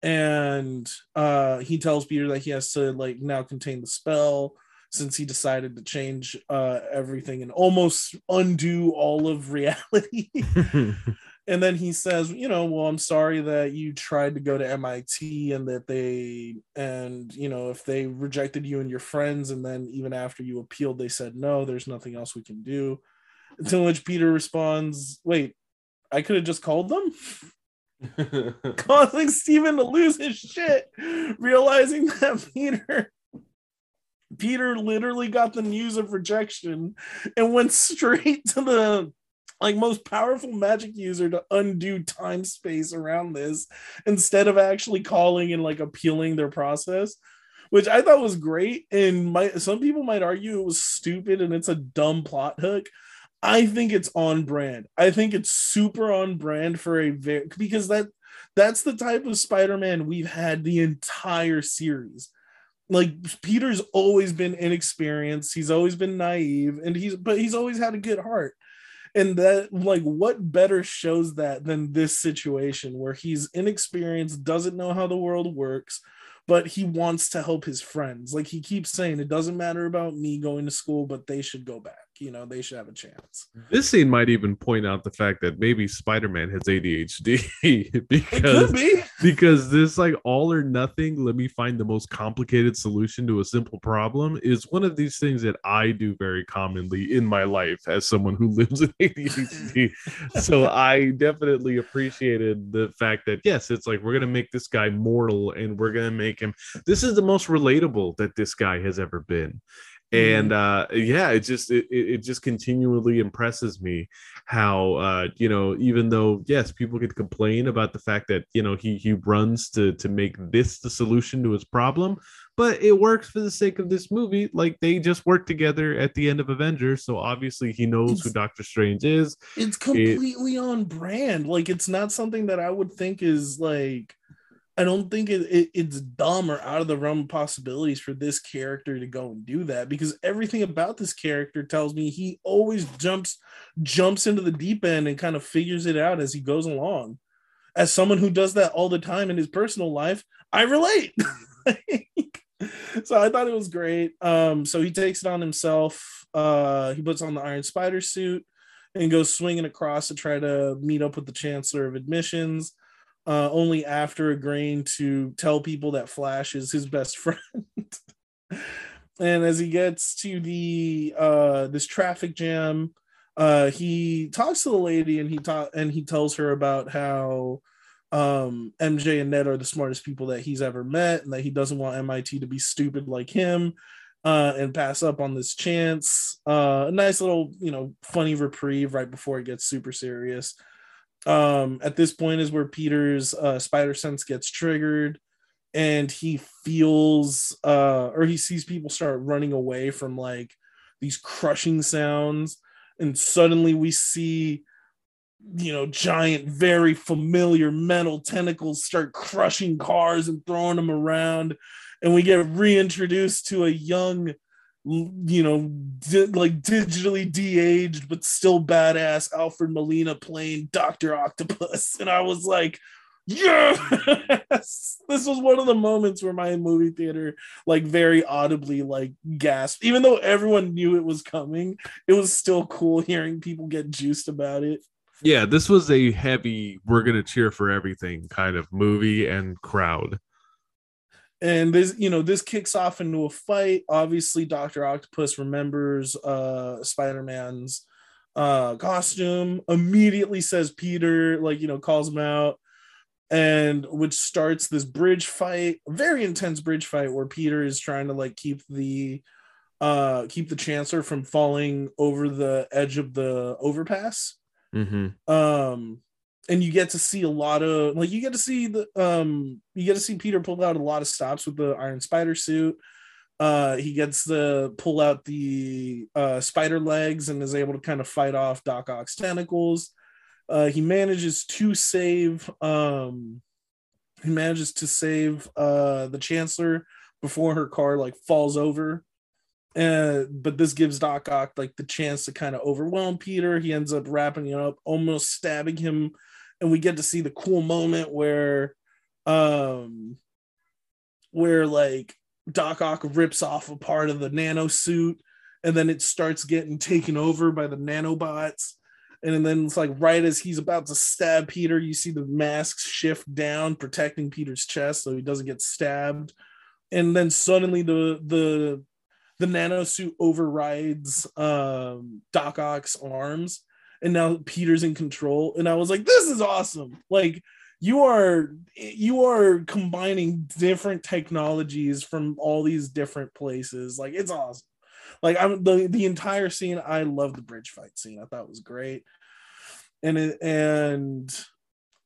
And uh, he tells Peter that he has to like now contain the spell since he decided to change uh, everything and almost undo all of reality. and then he says, you know, well, I'm sorry that you tried to go to MIT and that they, and, you know, if they rejected you and your friends, and then even after you appealed, they said, no, there's nothing else we can do. To which Peter responds, wait, I could have just called them? causing Stephen to lose his shit, realizing that Peter Peter literally got the news of rejection and went straight to the like most powerful magic user to undo time space around this instead of actually calling and like appealing their process which i thought was great and my some people might argue it was stupid and it's a dumb plot hook i think it's on brand i think it's super on brand for a very because that that's the type of spider-man we've had the entire series like Peter's always been inexperienced. He's always been naive, and he's but he's always had a good heart. And that, like, what better shows that than this situation where he's inexperienced, doesn't know how the world works, but he wants to help his friends. Like he keeps saying, it doesn't matter about me going to school, but they should go back. You know they should have a chance. This scene might even point out the fact that maybe Spider-Man has ADHD It because could be. because this like all or nothing let me find the most complicated solution to a simple problem is one of these things that i do very commonly in my life as someone who lives with adhd so i definitely appreciated the fact that yes it's like we're gonna make this guy mortal and we're gonna make him this is the most relatable that this guy has ever been and uh yeah it just it, it it just continually impresses me how uh you know even though yes people could complain about the fact that you know he he runs to to make this the solution to his problem but it works for the sake of this movie. Like they just work together at the end of avengers so obviously he knows who doctor strange is. It's completely on brand. Like it's not something that I would think is like I don't think it, it, it's dumb or out of the realm of possibilities for this character to go and do that because everything about this character tells me he always jumps jumps into the deep end and kind of figures it out as he goes along. As someone who does that all the time in his personal life, I relate. so I thought it was great. Um, so he takes it on himself. Uh, he puts on the Iron Spider suit and goes swinging across to try to meet up with the Chancellor of Admissions. Uh, only after agreeing to tell people that Flash is his best friend. and as he gets to the uh, this traffic jam, uh, he talks to the lady and he ta- and he tells her about how um, MJ and Ned are the smartest people that he's ever met, and that he doesn't want MIT to be stupid like him uh, and pass up on this chance. Uh, a nice little, you know, funny reprieve right before it gets super serious. Um, at this point is where Peter's uh, spider sense gets triggered, and he feels uh, or he sees people start running away from like these crushing sounds, and suddenly we see you know, giant, very familiar metal tentacles start crushing cars and throwing them around. And we get reintroduced to a young, you know, di- like digitally de aged, but still badass Alfred Molina playing Dr. Octopus. And I was like, yes this was one of the moments where my movie theater like very audibly like gasped even though everyone knew it was coming it was still cool hearing people get juiced about it yeah this was a heavy we're gonna cheer for everything kind of movie and crowd and this you know this kicks off into a fight. Obviously dr octopus remembers uh spider-man's uh costume immediately says peter like you know calls him out. And which starts this bridge fight very intense bridge fight where peter is trying to like keep the uh keep the chancellor from falling over the edge of the overpass. Mm-hmm. um and you get to see a lot of like you get to see the um you get to see peter pull out a lot of stops with the iron spider suit. Uh he gets to pull out the uh spider legs and is able to kind of fight off doc ock's tentacles. Uh he manages to save um he manages to save uh the chancellor before her car like falls over. And but this gives Doc Ock like the chance to kind of overwhelm Peter. He ends up wrapping it up, almost stabbing him, and we get to see the cool moment where, um, where like Doc Ock rips off a part of the nano suit, and then it starts getting taken over by the nanobots. And then it's like right as he's about to stab Peter, you see the masks shift down, protecting Peter's chest so he doesn't get stabbed. And then suddenly the the the nano suit overrides um, Doc Ock's arms, and now Peter's in control. And I was like, this is awesome. Like you are you are combining different technologies from all these different places. Like it's awesome. Like I'm the the entire scene. I love the bridge fight scene. I thought it was great. And it, and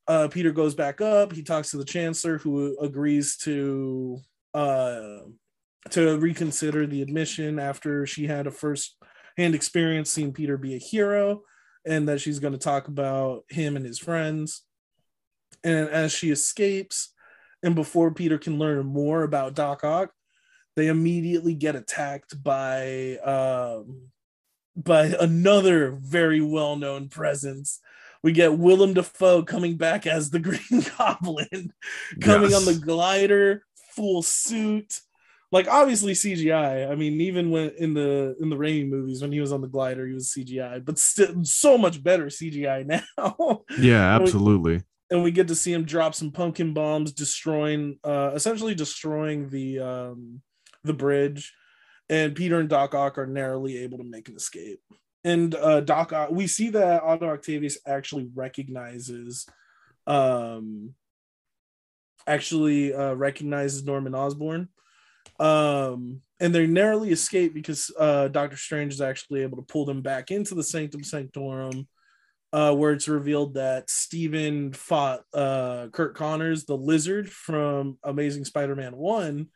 uh, Peter goes back up. He talks to the chancellor, who agrees to uh, to reconsider the admission after she had a first hand experience seeing Peter be a hero and that she's going to talk about him and his friends. And as she escapes, and before Peter can learn more about Doc Ock, they immediately get attacked by um, by another very well known presence. We get Willem Dafoe coming back as the Green Goblin, coming Yes. on the glider, full suit like obviously CGI. I mean, even when in the in the Raimi movies when he was on the glider, he was CGI, but still so much better CGI now. Yeah, absolutely. and we get to see him drop some pumpkin bombs, destroying, uh, essentially destroying the um, the bridge. And Peter and Doc Ock are narrowly able to make an escape. And uh, Doc Ock, we see that Otto Octavius actually recognizes, um, actually uh, recognizes Norman Osborn. Um, and they narrowly escape because uh, Doctor Strange is actually able to pull them back into the Sanctum Sanctorum uh, where it's revealed that Stephen fought uh, Curt Connors, the lizard from Amazing Spider Man 1,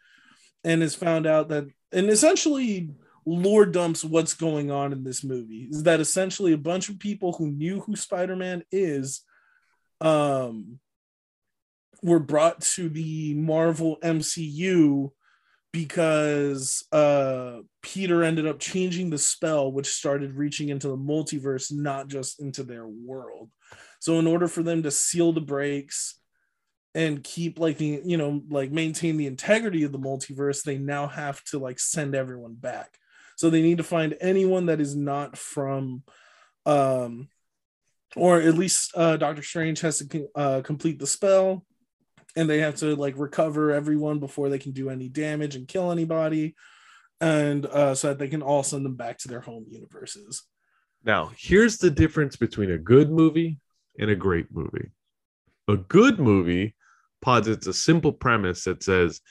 and has found out that, and essentially lore dumps what's going on in this movie is that essentially a bunch of people who knew who Spider Man is um, were brought to the Marvel MCU because uh, Peter ended up changing the spell, which started reaching into the multiverse, not just into their world. So, in order for them to seal the breaks and keep like the you know like maintain the integrity of the multiverse, they now have to like send everyone back. So they need to find anyone that is not from, um, or at least uh, Doctor Strange has to uh, complete the spell and they have to like recover everyone before they can do any damage and kill anybody and uh, so that they can all send them back to their home universes. Now here's the difference between a good movie and a great movie. A good movie posits a simple premise that says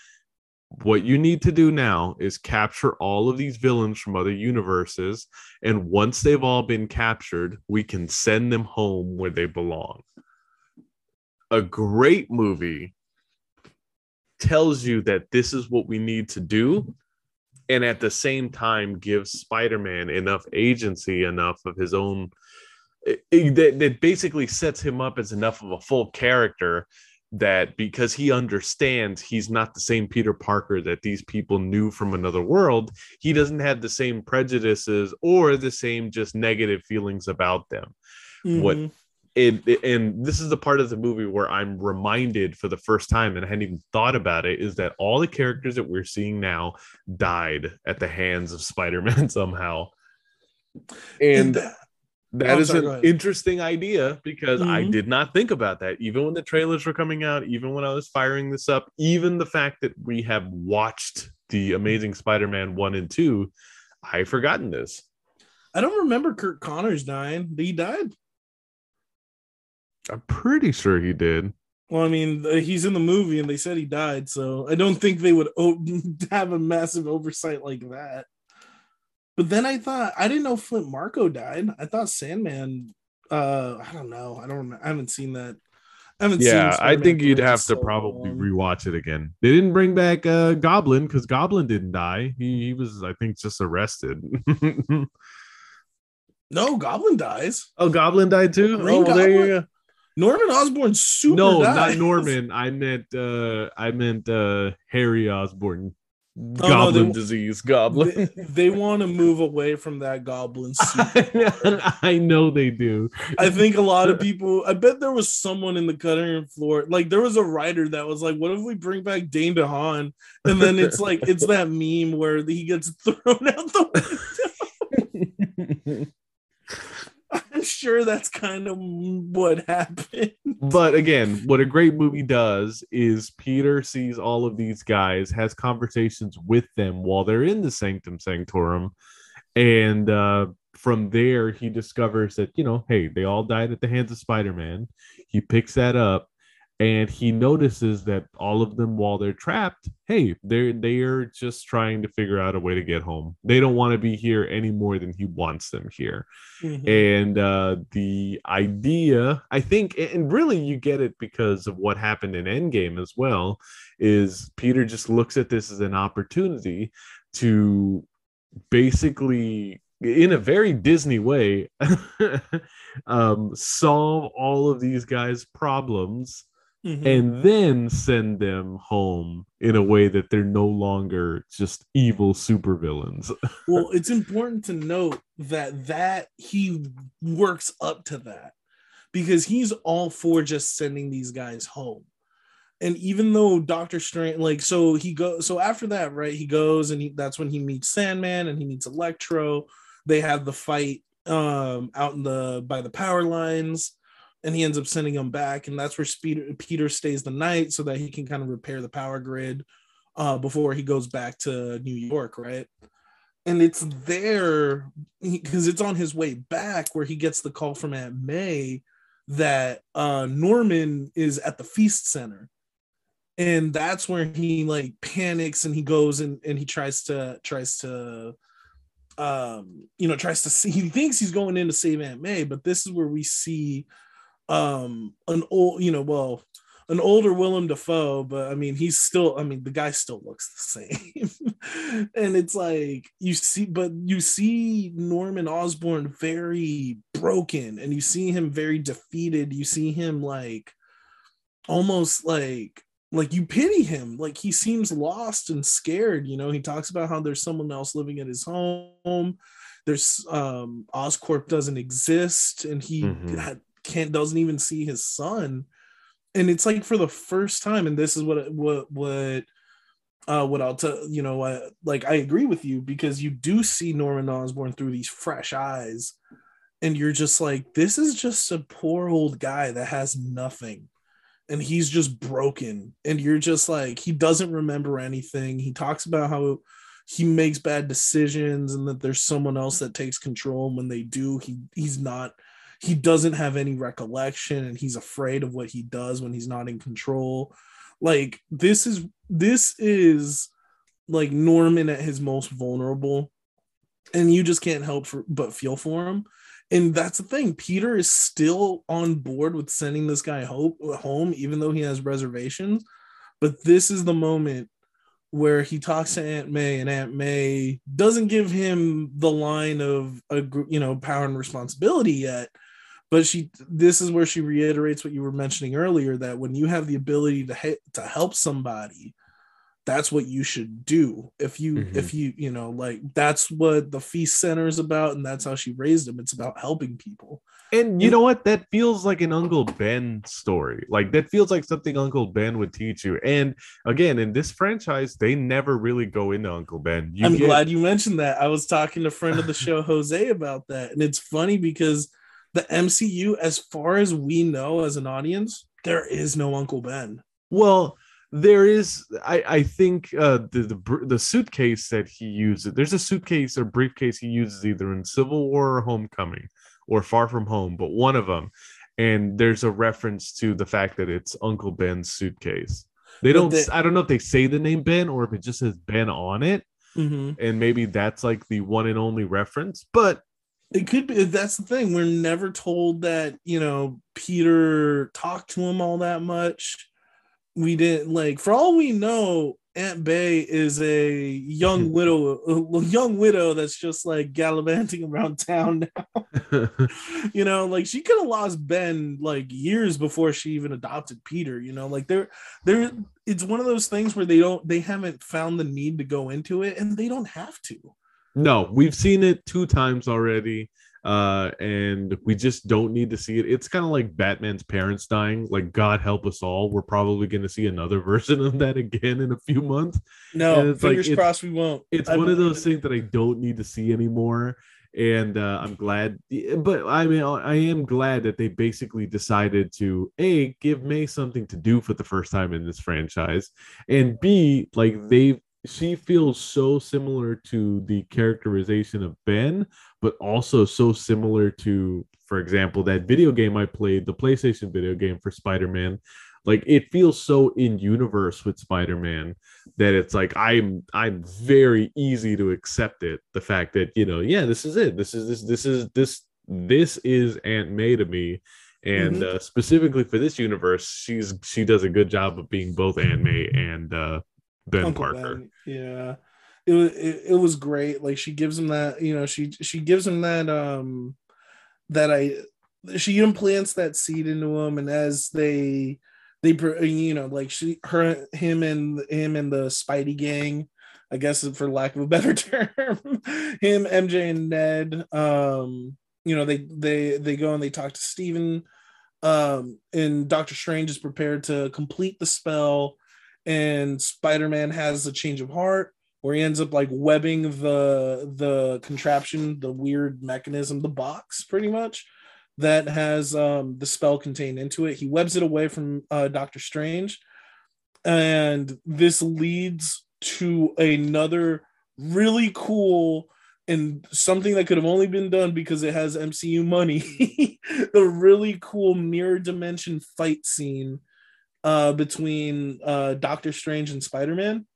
what you need to do now is capture all of these villains from other universes and once they've all been captured we can send them home where they belong a great movie tells you that this is what we need to do and at the same time gives spider-man enough agency enough of his own it, it, that, that basically sets him up as enough of a full character that because he understands he's not the same Peter Parker that these people knew from another world, he doesn't have the same prejudices or the same just negative feelings about them. Mm-hmm. What it, it, and this is the part of the movie where I'm reminded for the first time, and I hadn't even thought about it, is that all the characters that we're seeing now died at the hands of Spider-Man somehow. And, and that is sorry, an interesting idea because mm-hmm. I did not think about that. Even when the trailers were coming out, even when I was firing this up, even the fact that we have watched the Amazing Spider-Man one and two, I've forgotten this. I don't remember Curt Connors dying. He died. I'm pretty sure he did. Well, I mean, he's in the movie and they said he died, so I don't think they would o- have a massive oversight like that. But then I thought I didn't know Flint Marko died. I thought Sandman. Uh, I don't know. I don't. I haven't seen that. I haven't seen yeah, I think you'd have to probably long. rewatch it again. They didn't bring back uh, Goblin because Goblin didn't die. He, he was, I think, just arrested. no, Goblin dies. Oh, Goblin died too. Green oh, well, there you go. Norman Osborn super. No, dies. not Norman. I meant uh I meant uh Harry Osborn. Goblin oh, no, they, disease, goblin. They, they want to move away from that goblin I know they do. I think a lot of people. I bet there was someone in the cutting room floor. Like there was a writer that was like, "What if we bring back Dane DeHaan?" And then it's like it's that meme where he gets thrown out the window. Sure that's kind of what happened. But again, what a great movie does is Peter sees all of these guys, has conversations with them while they're in the Sanctum Sanctorum, and uh, from there he discovers that you know, hey, they all died at the hands of Spider-Man. He picks that up and he notices that all of them while they're trapped hey they're they're just trying to figure out a way to get home they don't want to be here any more than he wants them here mm-hmm. and uh the idea i think and really you get it because of what happened in endgame as well is peter just looks at this as an opportunity to basically in a very Disney way, um, solve all of these guys' problems mm-hmm. and then send them home in a way that they're no longer just evil supervillains. well, it's important to note that that he works up to that because he's all for just sending these guys home. and even though Doctor Strange, like, so he goes, so after that, right, he goes and he, that's when he meets Sandman and he meets Electro. They have the fight um out in the by the power lines and he ends up sending him back and that's where Peter, Peter stays the night so that he can kind of repair the power grid uh before he goes back to New York right? And it's there because it's on his way back where he gets the call from Aunt May that uh Norman is at the feast center. And that's where he like panics and he goes and, and he tries to tries to um you know tries to see he thinks he's going in to save aunt may but this is where we see um an old you know well an older Willem Dafoe, but I mean, he's still, I mean, the guy still looks the same. and it's like you see, but you see Norman Osborn very broken and you see him very defeated. You see him like almost like like you pity him like he seems lost and scared you know he talks about how there's someone else living at his home there's um oscorp doesn't exist and he mm-hmm. Can't doesn't even see his son. And it's like for the first time and this is what what what uh what i'll tell you know like i agree with you because you do see norman osborn through these fresh eyes. And you're just like this is just a poor old guy that has nothing. And he's just broken. And you're just like he doesn't remember anything. He talks about how he makes bad decisions and that there's someone else that takes control. And when they do he he's not he doesn't have any recollection and he's afraid of what he does when he's not in control like this is this is like norman at his most vulnerable and you just can't help for, but feel for him and that's the thing. Peter is still on board with sending this guy home, even though he has reservations. But this is the moment where he talks to Aunt May, and Aunt May doesn't give him the line of a you know power and responsibility yet. But she, this is where she reiterates what you were mentioning earlier that when you have the ability to to help somebody, that's what you should do. If you mm-hmm. if you you know like that's what the feast center is about and that's how she raised him. It's about helping people. And you know what? That feels like an uncle ben story. Like that feels like something uncle ben would teach you. And again in this franchise they never really go into uncle ben. You i'm get... glad you mentioned that. I was talking to a friend of the show jose about that. And it's funny because the mcu as far as we know as an audience there is no uncle ben. Well there is i i think uh the, the the suitcase that he uses there's a suitcase or briefcase he uses either in civil war or homecoming or far from home but one of them and there's a reference to the fact that it's uncle ben's suitcase. They don't the, i don't know if they say the name ben or if it just says ben on it. Mm-hmm. and maybe that's like the one and only reference but it could be that's the thing we're never told that you know peter talked to him all that much. We didn't like for all we know aunt may is a young widow a young widow that's just like gallivanting around town now. You know like she could have lost ben like years before she even adopted peter you know? Like they're they're it's one of those things where they don't they haven't found the need to go into it and they don't have to no we've seen it two times already uh, and we just don't need to see it. It's kind of like Batman's parents dying. Like God help us all, we're probably going to see another version of that again in a few months. No, fingers like, crossed we won't. It's I one of those things that I don't need to see anymore. And uh, I'm glad, but I mean, I am glad that they basically decided to a give May something to do for the first time in this franchise, and b like they've she feels so similar to the characterization of Ben, but also so similar to, for example, that video game I played, the PlayStation video game for Spider Man. Like it feels so in universe with Spider Man that it's like I'm I'm very easy to accept it. The fact that you know, yeah, this is it. This is this this is this this is Aunt May to me and mm-hmm. uh, specifically for this universe she's she does a good job of being both Aunt May and uh, Ben Uncle Parker. Ben. Yeah. It was it, it was great. Like she gives him that, you know, she she gives him that um that I she implants that seed into him and as they they you know like she her him and him and the Spidey gang I guess for lack of a better term him MJ and Ned um you know they they they go and they talk to Stephen Um, and Doctor Strange is prepared to complete the spell, and Spider Man has a change of heart where he ends up like webbing the the contraption, the weird mechanism, the box, pretty much that has um, the spell contained into it. He webs it away from uh, Doctor Strange, and this leads to another really cool and something that could have only been done because it has MCU money. the really cool mirror dimension fight scene uh, between uh, Doctor Strange and Spider Man.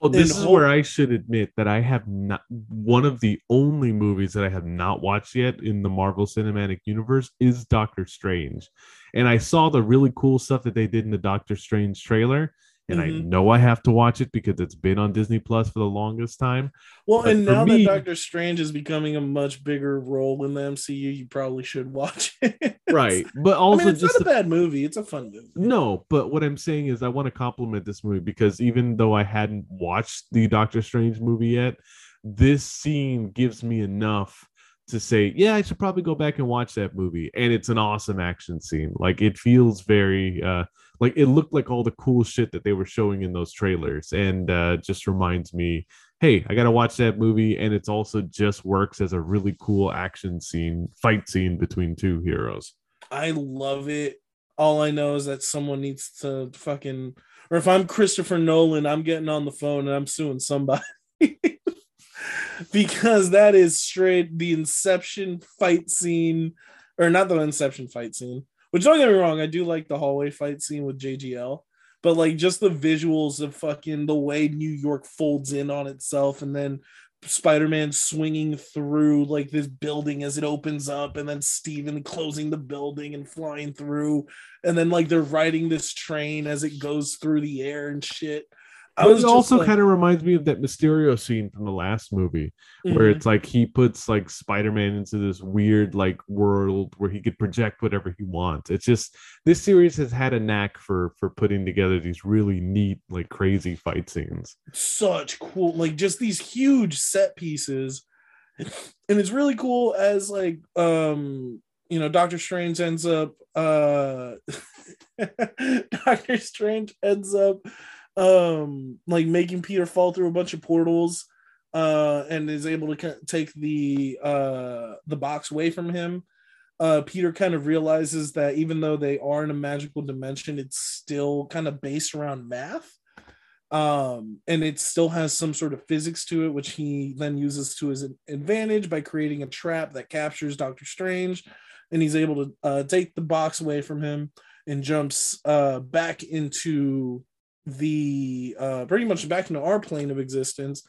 Well, this is whole- where I should admit that I have not one of the only movies that I have not watched yet in the Marvel Cinematic Universe is Doctor Strange. And I saw the really cool stuff that they did in the Doctor Strange trailer and mm-hmm. I know I have to watch it because it's been on Disney Plus for the longest time. Well, but and now me, that Doctor Strange is becoming a much bigger role in the MCU, you probably should watch it. right, but also I mean, it's just not a bad movie. It's a fun movie. No, but what I'm saying is I want to compliment this movie because even though I hadn't watched the Doctor Strange movie yet, this scene gives me enough to say, yeah, I should probably go back and watch that movie. And it's an awesome action scene. Like it feels very uh like it looked like all the cool shit that they were showing in those trailers and uh, just reminds me hey i gotta watch that movie and it's also just works as a really cool action scene fight scene between two heroes. I love it. All i know is that someone needs to fucking or if i'm christopher nolan i'm getting on the phone and i'm suing somebody. Because that is straight the inception fight scene or not the inception fight scene which don't get me wrong, I do like the hallway fight scene with JGL, but like just the visuals of fucking the way New York folds in on itself, and then Spider-Man swinging through like this building as it opens up, and then Stephen closing the building and flying through, and then like they're riding this train as it goes through the air and shit. I was it also like, kind of reminds me of that Mysterio scene from the last movie, mm-hmm. where it's like he puts like Spider-Man into this weird like world where he could project whatever he wants. It's just this series has had a knack for for putting together these really neat, like crazy fight scenes. Such cool, like just these huge set pieces, and it's really cool as like um you know Doctor Strange ends up uh Doctor Strange ends up um like making Peter fall through a bunch of portals uh and is able to take the uh the box away from him uh Peter kind of realizes that even though they are in a magical dimension it's still kind of based around math. Um and it still has some sort of physics to it which he then uses to his advantage by creating a trap that captures Doctor Strange. And he's able to uh, take the box away from him and jumps uh, back into the uh pretty much back into our plane of existence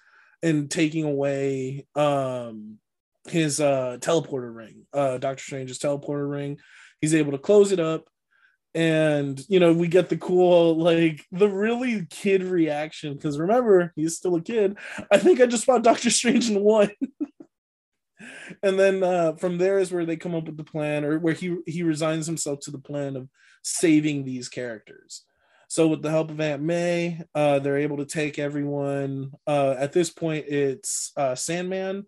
and taking away um his uh teleporter ring uh Doctor Strange's teleporter ring. He's able to close it up and you know we get the cool like the really kid reaction because remember he's still a kid. I think i just fought doctor strange in one. And then uh, from there is where they come up with the plan or where he he resigns himself to the plan of saving these characters so with the help of Aunt May, uh, they're able to take everyone. Uh, at this point, it's uh, Sandman,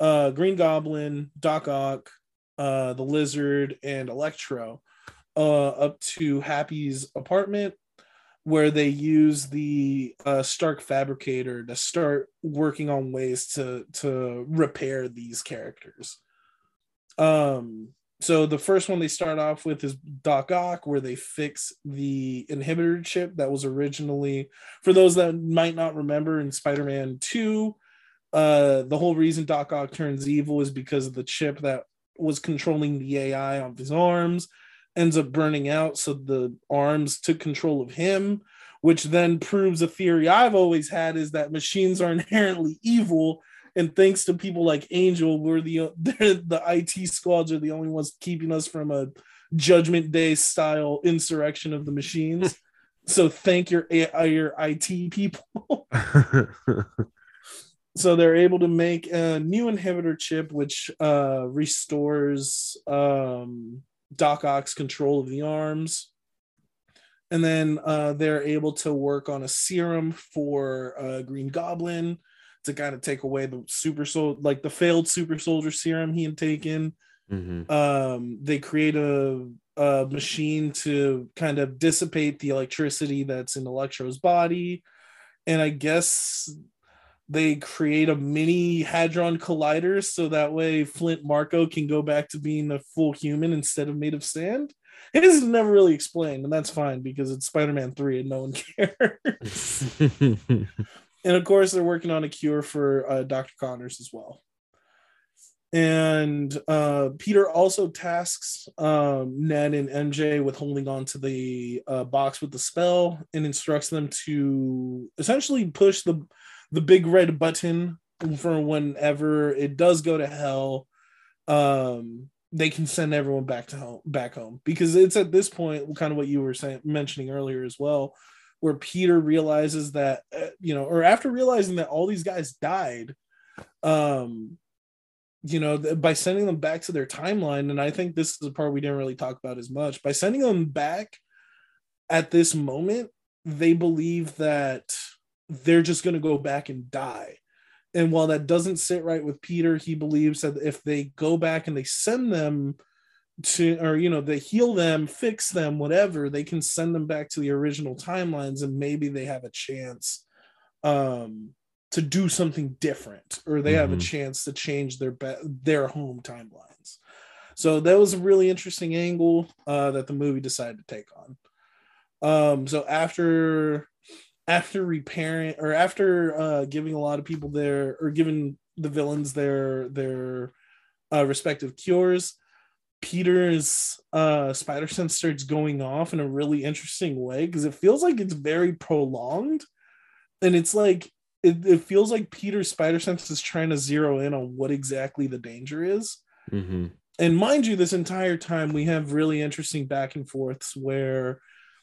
uh, Green Goblin, Doc Ock, uh, the Lizard, and Electro uh, up to Happy's apartment, where they use the Stark Fabricator to start working on ways to to repair these characters. Um, so the first one they start off with is Doc Ock, where they fix the inhibitor chip that was originally, for those that might not remember, in Spider-Man 2, uh, the whole reason Doc Ock turns evil is because of the chip that was controlling the AI of his arms, ends up burning out, so the arms took control of him, which then proves a theory I've always had is that machines are inherently evil and thanks to people like Angel, we're the the IT squads are the only ones keeping us from a Judgment Day style insurrection of the machines. so thank your your IT people. so they're able to make a new inhibitor chip, which uh, restores um, Doc Ock's control of the arms. And then uh, they're able to work on a serum for uh, Green Goblin, to kind of take away the super soul like the failed super soldier serum he had taken. Mm-hmm. Um, they create a, a machine to kind of dissipate the electricity that's in Electro's body. And I guess they create a mini hadron collider so that way Flint Marko can go back to being a full human instead of made of sand. It is never really explained, and that's fine because it's Spider-Man 3 and no one cares. and of course, they're working on a cure for uh, Dr. Connors as well and uh, Peter also tasks um, Ned and MJ with holding on to the uh, box with the spell and instructs them to essentially push the the big red button for whenever it does go to hell. Um, they can send everyone back to home, back home, because it's at this point, kind of what you were saying, mentioning earlier as well, where Peter realizes that, uh, you know, or after realizing that all these guys died, um, you know, by sending them back to their timeline, and I think this is the part we didn't really talk about as much. By sending them back at this moment, they believe that they're just going to go back and die. And while that doesn't sit right with Peter, he believes that if they go back and they send them to, or, you know, they heal them, fix them, whatever, they can send them back to the original timelines and maybe they have a chance um, to do something different or they mm-hmm. have a mm-hmm. chance to change their be- their home timelines so that was a really interesting angle uh, that the movie decided to take on um, so after after repairing or after uh, giving a lot of people their or giving the villains their their uh, respective cures peter's uh, spider sense starts going off in a really interesting way because it feels like it's very prolonged and it's like it, it feels like Peter's spider sense is trying to zero in on what exactly the danger is. Mm-hmm. And mind you, this entire time we have really interesting back and forths where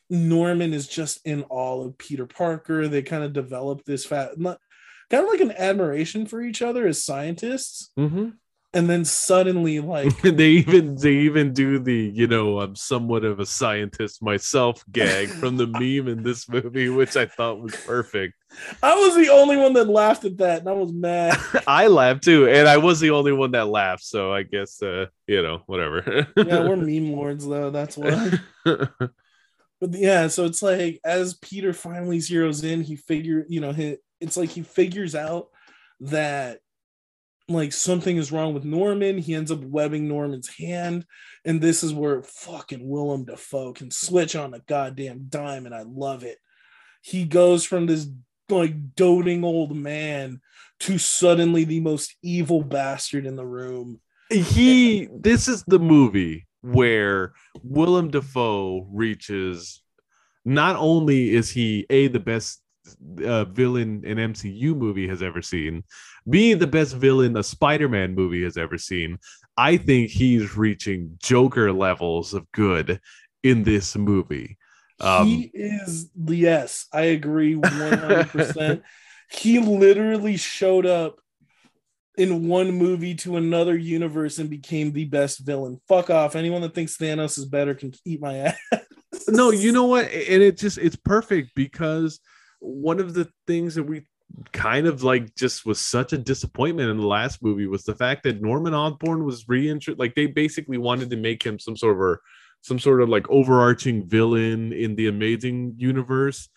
Norman is just in awe of Peter Parker. They kind of develop this fat, kind of like an admiration for each other as scientists. Mm-hmm and then suddenly like they even they even do the you know i'm somewhat of a scientist myself gag from the meme in this movie which i thought was perfect. I was the only one that laughed at that and i was mad. I laughed too and i was the only one that laughed so i guess uh you know whatever. Yeah we're meme lords though that's why. But yeah so it's like as peter finally zeroes in he figure you know he, it's like he figures out that like something is wrong with Norman. He ends up webbing Norman's hand. And this is where fucking Willem Dafoe can switch on a goddamn dime, and I love it. He goes from this like doting old man to suddenly the most evil bastard in the room. He this is the movie where Willem Dafoe reaches not only is he a the best uh, villain an MCU movie has ever seen, being the best villain a Spider-Man movie has ever seen. I think he's reaching Joker levels of good in this movie. Um, he is yes, I agree 100%. he literally showed up in one movie to another universe and became the best villain. Fuck off. Anyone that thinks Thanos is better can eat my ass. no, you know what? And it just it's perfect because one of the things that we kind of like just was such a disappointment in the last movie was the fact that Norman Osborn was reintroduced. Like they basically wanted to make him some sort of some sort of like overarching villain in the Amazing Universe,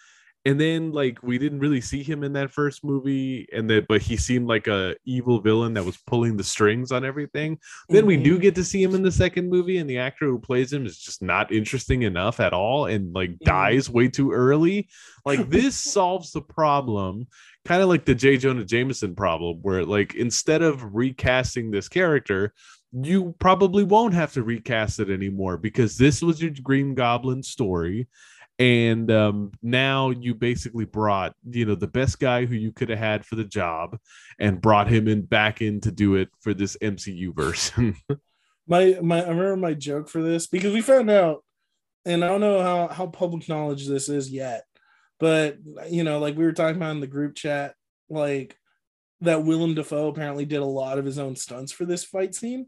and then like we didn't really see him in that first movie and that but he seemed like a evil villain that was pulling the strings on everything mm-hmm. then we do mm-hmm. get to see him in the second movie and the actor who plays him is just not interesting enough at all and like mm-hmm. dies way too early like this solves the problem kind of like the j. Jonah jameson problem where like instead of recasting this character you probably won't have to recast it anymore because this was your green goblin story. And um, now you basically brought you know the best guy who you could have had for the job and brought him in back in to do it for this mcu version my my i remember my joke for this because we found out and i don't know how how public knowledge this is yet but you know like we were talking about in the group chat like that willem dafoe apparently did a lot of his own stunts for this fight scene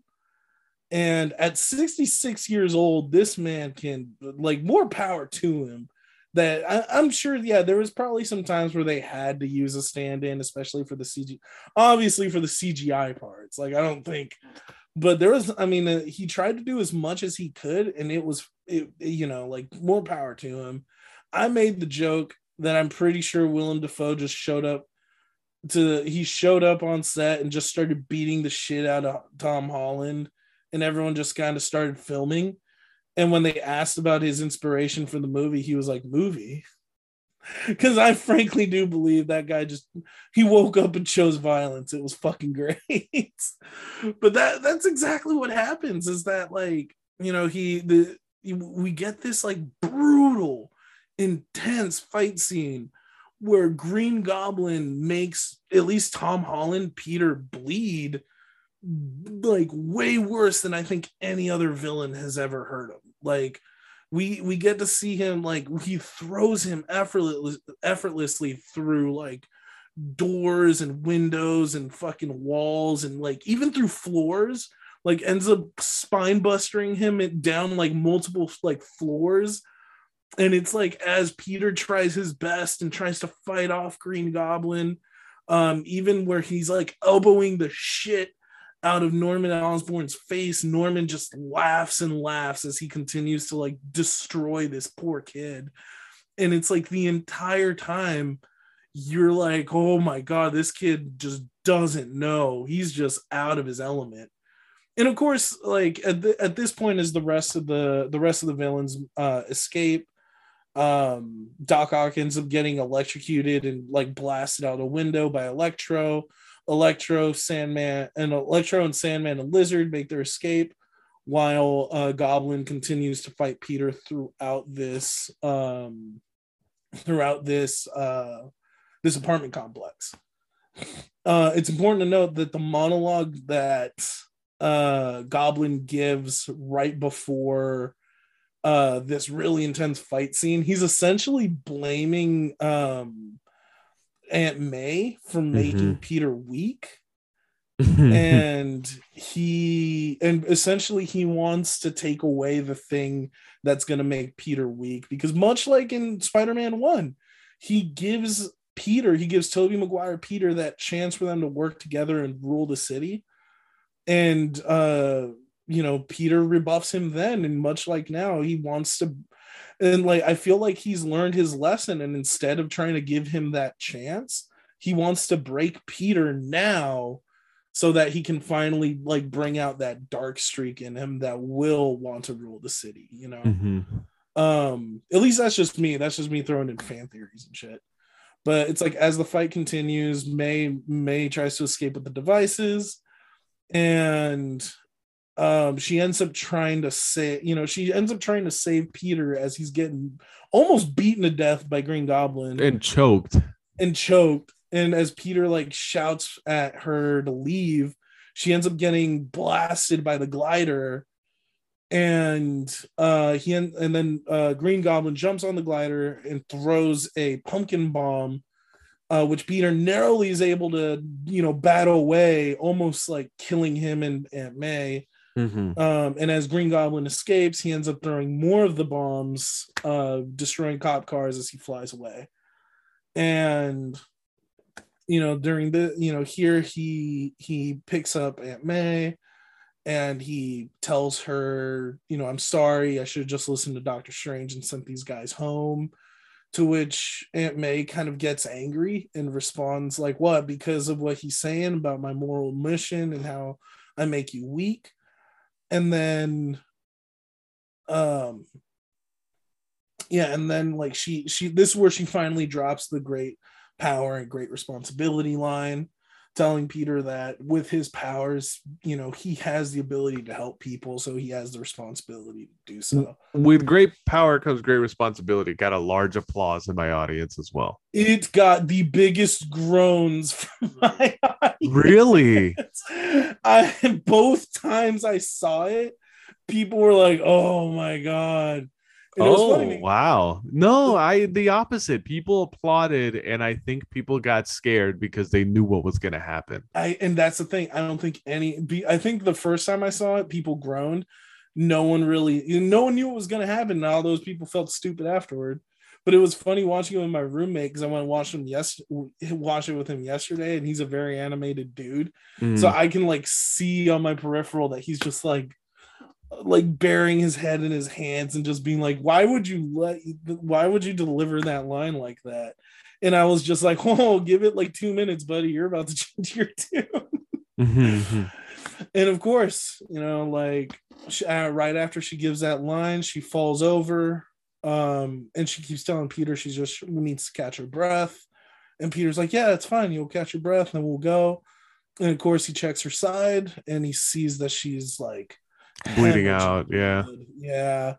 and at 66 years old, this man can like more power to him. That I, am sure, yeah, there was probably some times where they had to use a stand-in, especially for the CG, obviously for the CGI parts. Like I don't think but there was i mean uh, he tried to do as much as he could and it was it, you know like more power to him i made the joke that i'm pretty sure willem dafoe just showed up to he showed up on set and just started beating the shit out of tom holland and everyone just kind of started filming and when they asked about his inspiration for the movie he was like movie because I frankly do believe that guy just he woke up and chose violence. It was fucking great. but that that's exactly what happens. Is that like you know he the we get this like brutal, intense fight scene where Green Goblin makes at least Tom Holland Peter bleed like way worse than I think any other villain has ever heard of. Like we we get to see him like he throws him effortless, effortlessly through like doors and windows and fucking walls and like even through floors like ends up spine busting him down like multiple like floors and it's like as peter tries his best and tries to fight off green goblin um even where he's like elbowing the shit out of Norman Osborn's face, Norman just laughs and laughs as he continues to like destroy this poor kid. And it's like the entire time you're like, oh my God, this kid just doesn't know. He's just out of his element. And of course, like at, the, at this point, as the rest of the the rest of the villains uh, escape, um, Doc Ock ends up getting electrocuted and like blasted out a window by Electro. Electro, Sandman, and Electro and Sandman and Lizard make their escape, while uh, Goblin continues to fight Peter throughout this um, throughout this uh, this apartment complex. Uh, it's important to note that the monologue that uh, Goblin gives right before uh, this really intense fight scene, he's essentially blaming um, Aunt May for making mm-hmm. Peter weak. and he and essentially he wants to take away the thing that's going to make Peter weak because much like in Spider-Man 1 he gives Peter he gives Tobey Maguire Peter that chance for them to work together and rule the city and uh you know Peter rebuffs him then and much like now he wants to and like I feel like he's learned his lesson, and instead of trying to give him that chance, he wants to break Peter now so that he can finally like bring out that dark streak in him that will want to rule the city, you know. Mm-hmm. Um, at least that's just me. That's just me throwing in fan theories and shit. But it's like as the fight continues, May May tries to escape with the devices, and um, she ends up trying to say, you know, she ends up trying to save Peter as he's getting almost beaten to death by Green Goblin and choked and choked. And as Peter like shouts at her to leave, she ends up getting blasted by the glider. And uh, he and, and then uh, Green Goblin jumps on the glider and throws a pumpkin bomb, uh, which Peter narrowly is able to, you know, battle away, almost like killing him and Aunt May. Mm-hmm. Um, and as Green Goblin escapes, he ends up throwing more of the bombs, uh, destroying cop cars as he flies away. And you know, during the you know, here he he picks up Aunt May and he tells her, you know, I'm sorry, I should have just listened to Doctor Strange and sent these guys home. To which Aunt May kind of gets angry and responds, like, what? Because of what he's saying about my moral mission and how I make you weak and then um yeah and then like she she this is where she finally drops the great power and great responsibility line telling Peter that with his powers, you know, he has the ability to help people, so he has the responsibility to do so. With great power comes great responsibility. Got a large applause in my audience as well. It got the biggest groans from my audience. Really? I both times I saw it, people were like, "Oh my god." And oh wow! No, I the opposite. People applauded, and I think people got scared because they knew what was going to happen. I and that's the thing. I don't think any. I think the first time I saw it, people groaned. No one really, no one knew what was going to happen. And all those people felt stupid afterward. But it was funny watching him with my roommate because I went to watch him yes watch it with him yesterday, and he's a very animated dude. Mm. So I can like see on my peripheral that he's just like like burying his head in his hands and just being like, why would you let why would you deliver that line like that? And I was just like, oh, give it like two minutes, buddy. You're about to change your tune. Mhm. and of course, you know, like she, uh, right after she gives that line, she falls over, um, and she keeps telling Peter she's just needs to catch her breath. And Peter's like, "Yeah, it's fine. You'll catch your breath, and then we'll go." And of course, he checks her side, and he sees that she's like Bleeding out, yeah. yeah.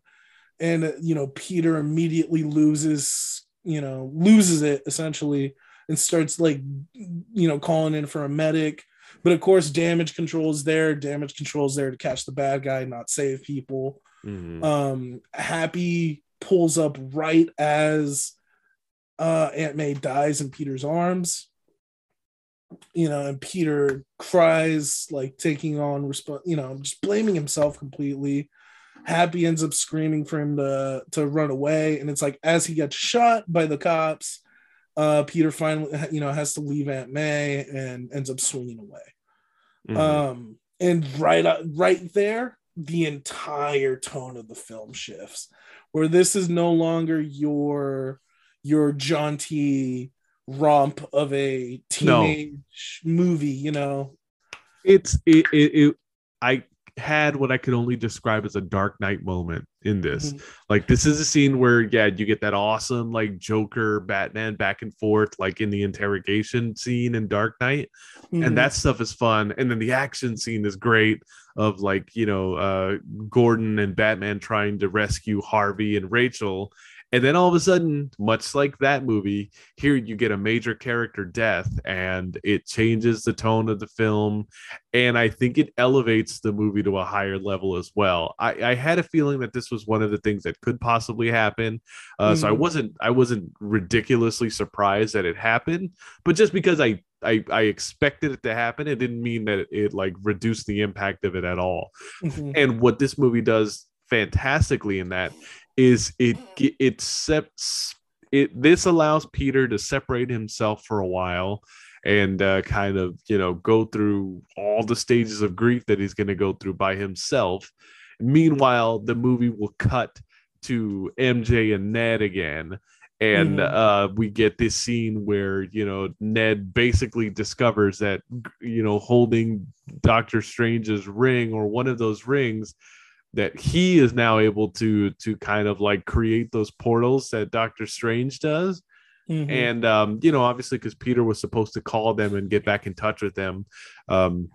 And you know, Peter immediately loses, you know, loses it essentially, and starts like, you know, calling in for a medic. But of course, damage control is there. Damage control is there to catch the bad guy, not save people. Mhm. Um, Happy pulls up right as uh, Aunt May dies in Peter's arms. You know, and Peter cries, like taking on resp- you know, just blaming himself completely. Happy ends up screaming for him to to run away, and it's like as he gets shot by the cops, uh, Peter finally, you know, has to leave Aunt May and ends up swinging away. Mhm. Um, and right, uh, right there, the entire tone of the film shifts, where this is no longer your your jaunty romp of a No. teenage movie. You know, it's it, it, it i had what i could only describe as a dark knight moment in this Mhm. like this is a scene where yeah you get that awesome like joker batman back and forth like in the interrogation scene in dark knight Mhm. and that stuff is fun and then the action scene is great of like you know uh gordon and batman trying to rescue harvey and rachel and then all of a sudden much like that movie here you get a major character death and it changes the tone of the film and i think it elevates the movie to a higher level as well i, I had a feeling that this was one of the things that could possibly happen uh, so i Mhm. wasn't i wasn't ridiculously surprised that it happened but just because I, I I expected it to happen, it didn't mean that it, it like reduced the impact of it at all. Mhm. And what this movie does fantastically in that is it it sets it this allows Peter to separate himself for a while and uh, kind of you know go through all the stages of grief that he's going to go through by himself. Meanwhile, the movie will cut to MJ and Ned again and Mhm. uh, we get this scene where you know Ned basically discovers that you know holding Doctor Strange's ring or one of those rings that he is now able to to kind of like create those portals that Doctor Strange does Mhm. and um, you know obviously because peter was supposed to call them and get back in touch with them um,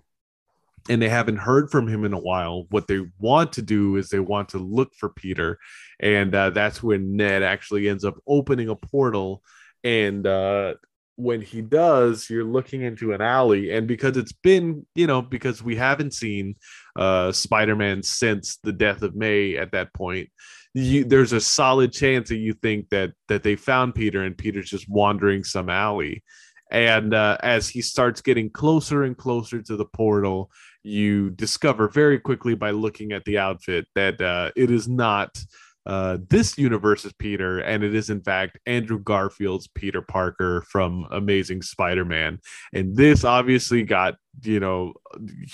and they haven't heard from him in a while what they want to do is they want to look for peter and uh, that's when ned actually ends up opening a portal and uh, when he does you're looking into an alley and because it's been you know because we haven't seen uh, spider-man since the death of may at that point you, there's a solid chance that you think that that they found Peter and Peter's just wandering some alley. And uh, as he starts getting closer and closer to the portal, you discover very quickly by looking at the outfit that uh, it is not uh, this universe's Peter, and it is in fact Andrew Garfield's Peter Parker from Amazing Spider-Man. And this obviously got you know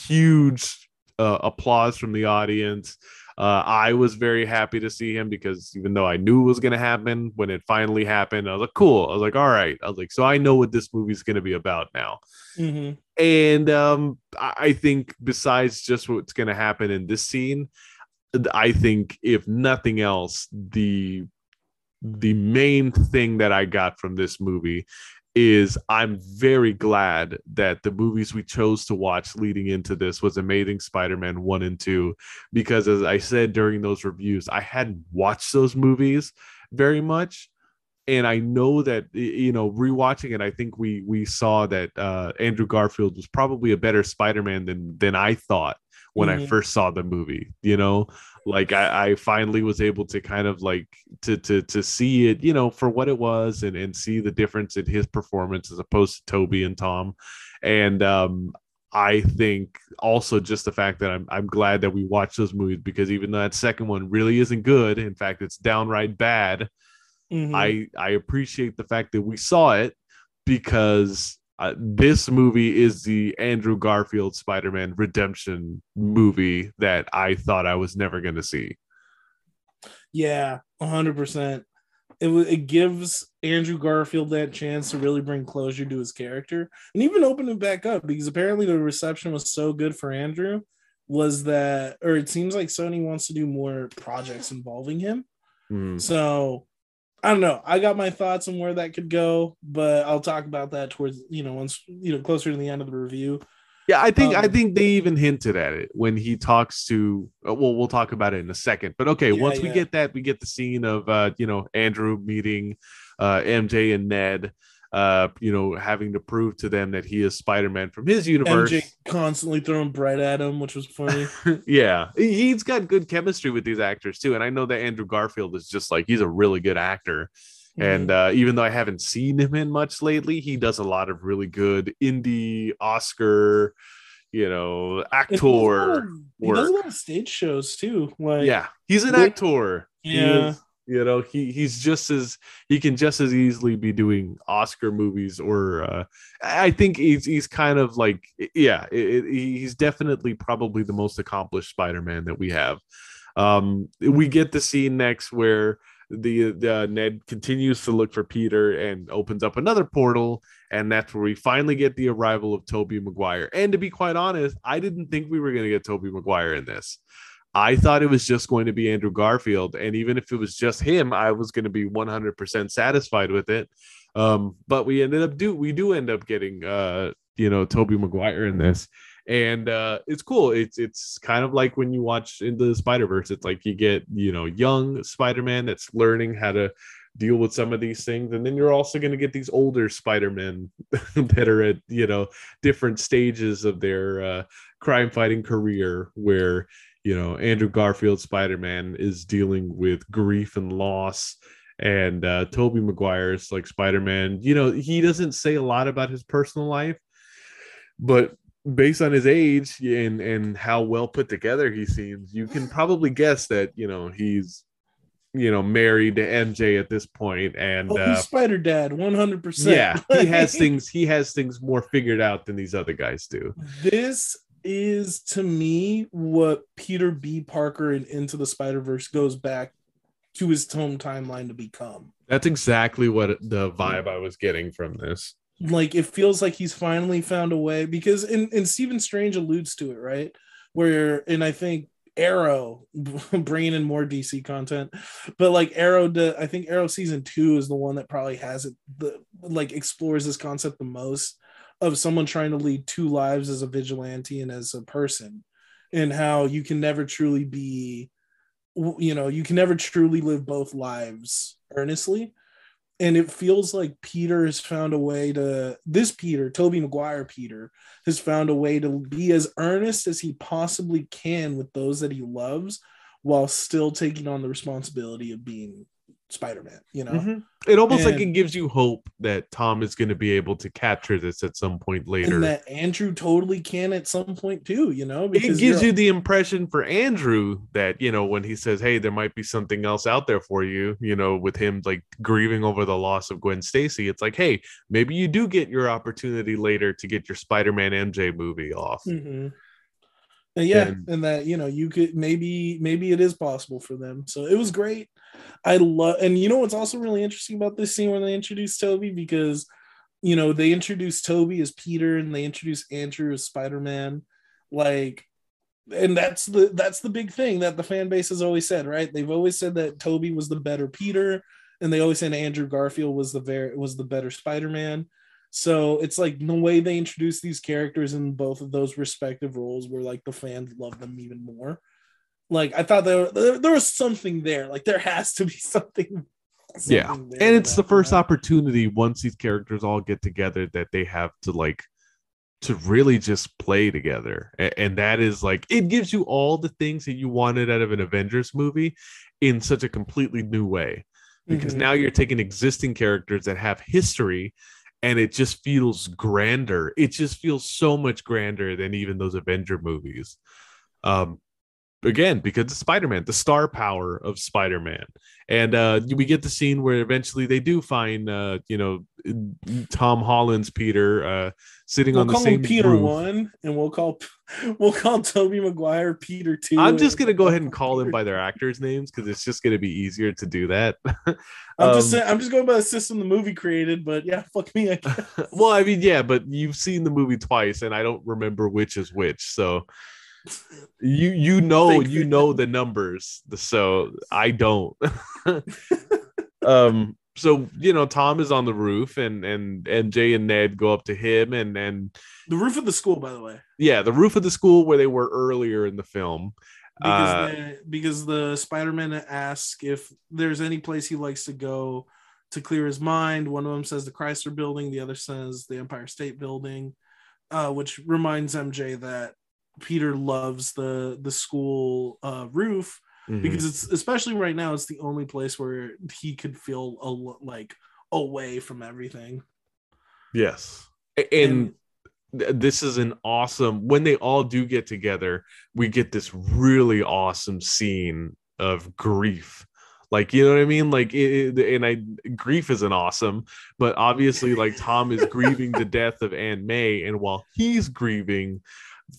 huge uh, applause from the audience. Uh, I was very happy to see him because even though I knew it was going to happen, when it finally happened, I was like, cool. I was like, all right. I was like, so I know what this movie's going to be about now. Mhm. And um, I I think besides just what's going to happen in this scene, I think if nothing else, the the main thing that I got from this movie is I'm very glad that the movies we chose to watch leading into this was Amazing Spider-Man 1 and 2 because as I said during those reviews I hadn't watched those movies very much. And I know that you know rewatching it I think we we saw that uh Andrew Garfield was probably a better Spider-Man than than I thought when I Mhm. first saw the movie you know like I, I finally was able to kind of like to to to see it you know for what it was and and see the difference in his performance as opposed to tobey and tom and um i think also just the fact that i'm i'm glad that we watched those movies because even though that second one really isn't good in fact it's downright bad Mhm. I I appreciate the fact that we saw it because uh, this movie is the Andrew Garfield Spider-Man redemption movie that I thought I was never going to see. Yeah, hundred percent. It wa- it gives Andrew Garfield that chance to really bring closure to his character, and even open it back up because apparently the reception was so good for Andrew. Was that, or it seems like Sony wants to do more projects involving him. Hmm. So I don't know. I got my thoughts on where that could go, but I'll talk about that towards you know once you know closer to the end of the review. Yeah, I think I Um, think they even hinted at it when he talks to. uh, Well, we'll talk about it in a second. But okay, Yeah, once we yeah. get that, we get the scene of uh, you know Andrew meeting uh, MJ and Ned. Uh, you know, having to prove to them that he is Spider-Man from his universe. MJ constantly throwing bread at him, which was funny. yeah, he- he's got good chemistry with these actors too, and I know that Andrew Garfield is just like he's a really good actor. And Mm-hmm. uh, even though I haven't seen him in much lately, he does a lot of really good indie Oscar, you know, And he does actor. of- He does a lot of stage shows too. Like Yeah, he's an actor. Yeah. You know, he he's just as he can just as easily be doing Oscar movies, or uh, I think he's he's kind of like yeah, it, it- he's definitely probably the most accomplished Spider-Man that we have. Um, we get the scene next where the, the Ned continues to look for Peter and opens up another portal, and that's where we finally get the arrival of Tobey Maguire. And to be quite honest, I didn't think we were going to get Tobey Maguire in this. I thought it was just going to be Andrew Garfield, and even if it was just him, I was going to be 100% satisfied with it. Um, but we ended up do we do end up getting uh, you know Tobey Maguire in this, and uh, it's cool. It's it's kind of like when you watch into the Spider Verse. It's like you get you know young Spider Man that's learning how to deal with some of these things, and then you're also going to get these older Spider Men that are at you know different stages of their uh, crime fighting career where you know Andrew Garfield Spider Man is dealing with grief and loss. And uh, Tobey Maguire's like Spider Man, you know, he doesn't say a lot about his personal life, but based on his age and and how well put together he seems, you can probably guess that you know he's you know married to MJ at this point, and Oh, uh, Spider Dad, one hundred percent. yeah, he has things he has things more figured out than these other guys do. This is to me what Peter B. Parker in Into the Spider Verse goes back to his home timeline to become. That's exactly what the vibe I was getting from this. like it feels like he's finally found a way because and, and Stephen Strange alludes to it right where and I think Arrow bringing in more DC content but like Arrow I think Arrow season 2 is the one that probably has it the like explores this concept the most of someone trying to lead two lives as a vigilante and as a person and how you can never truly be you know you can never truly live both lives earnestly. And it feels like Peter has found a way to this Peter, Tobey Maguire Peter, has found a way to be as earnest as he possibly can with those that he loves while still taking on the responsibility of being Spider-Man, you know? Mhm. It almost like it gives you hope that Tom is going to be able to capture this at some point later. And that Andrew totally can at some point too, you know? it gives you're- the impression for Andrew that you know when he says, "Hey, there might be something else out there for you," you know, with him like grieving over the loss of Gwen Stacy. It's like, hey, maybe you do get your opportunity later to get your Spider-Man MJ movie off. Mhm. And yeah, And- and that you know you could maybe maybe it is possible for them. So it was great. I love, and you know what's also really interesting about this scene when they introduced Tobey because you know they introduced Tobey as Peter and they introduced Andrew as Spider Man, like, and that's the that's the big thing that the fan base has always said, right? They've always said that Tobey was the better Peter, and they always said Andrew Garfield was the very was the better Spider Man. So it's like the way they introduce these characters in both of those respective roles, where like the fans love them even more. Like I thought there, there, there was something there. Like there has to be something. Yeah, something there and it's the first that. opportunity once these characters all get together that they have to like to really just play together and that is like it gives you all the things that you wanted out of an avengers movie in such a completely new way because Mhm. now you're taking existing characters that have history and it just feels grander it just feels so much grander than even those avenger movies um again because of spider-man the star power of spider-man and uh we get the scene where eventually they do find uh you know tom holland's peter uh sitting We'll on the call same him Peter one, and we'll call we'll call Tobey Maguire Peter two. i'm just gonna go ahead and call them by their actors names because it's just gonna be easier to do that I'm just Um, saying, I'm just going by the system the movie created, but yeah, fuck me. I well i mean yeah but you've seen the movie twice and i don't remember which is which so you you know you know the numbers so i don't. Um so you know tom is on the roof and and mj and ned go up to him and and the roof of the school, by the way, yeah the roof of the school where they were earlier in the film. Because Uh, the, because the Spider-Man asks if there's any place he likes to go to clear his mind. One of them says the Chrysler Building, the other says the Empire State Building, uh, which reminds MJ that Peter loves the the school uh, roof mhm. because it's especially right now it's the only place where he could feel a, like away from everything. Yes. A- and this is an awesome when they all do get together we get this really awesome scene of grief. Like you know what i mean? Like it, and i grief isn't awesome but obviously like tom is grieving the death of aunt may and while he's grieving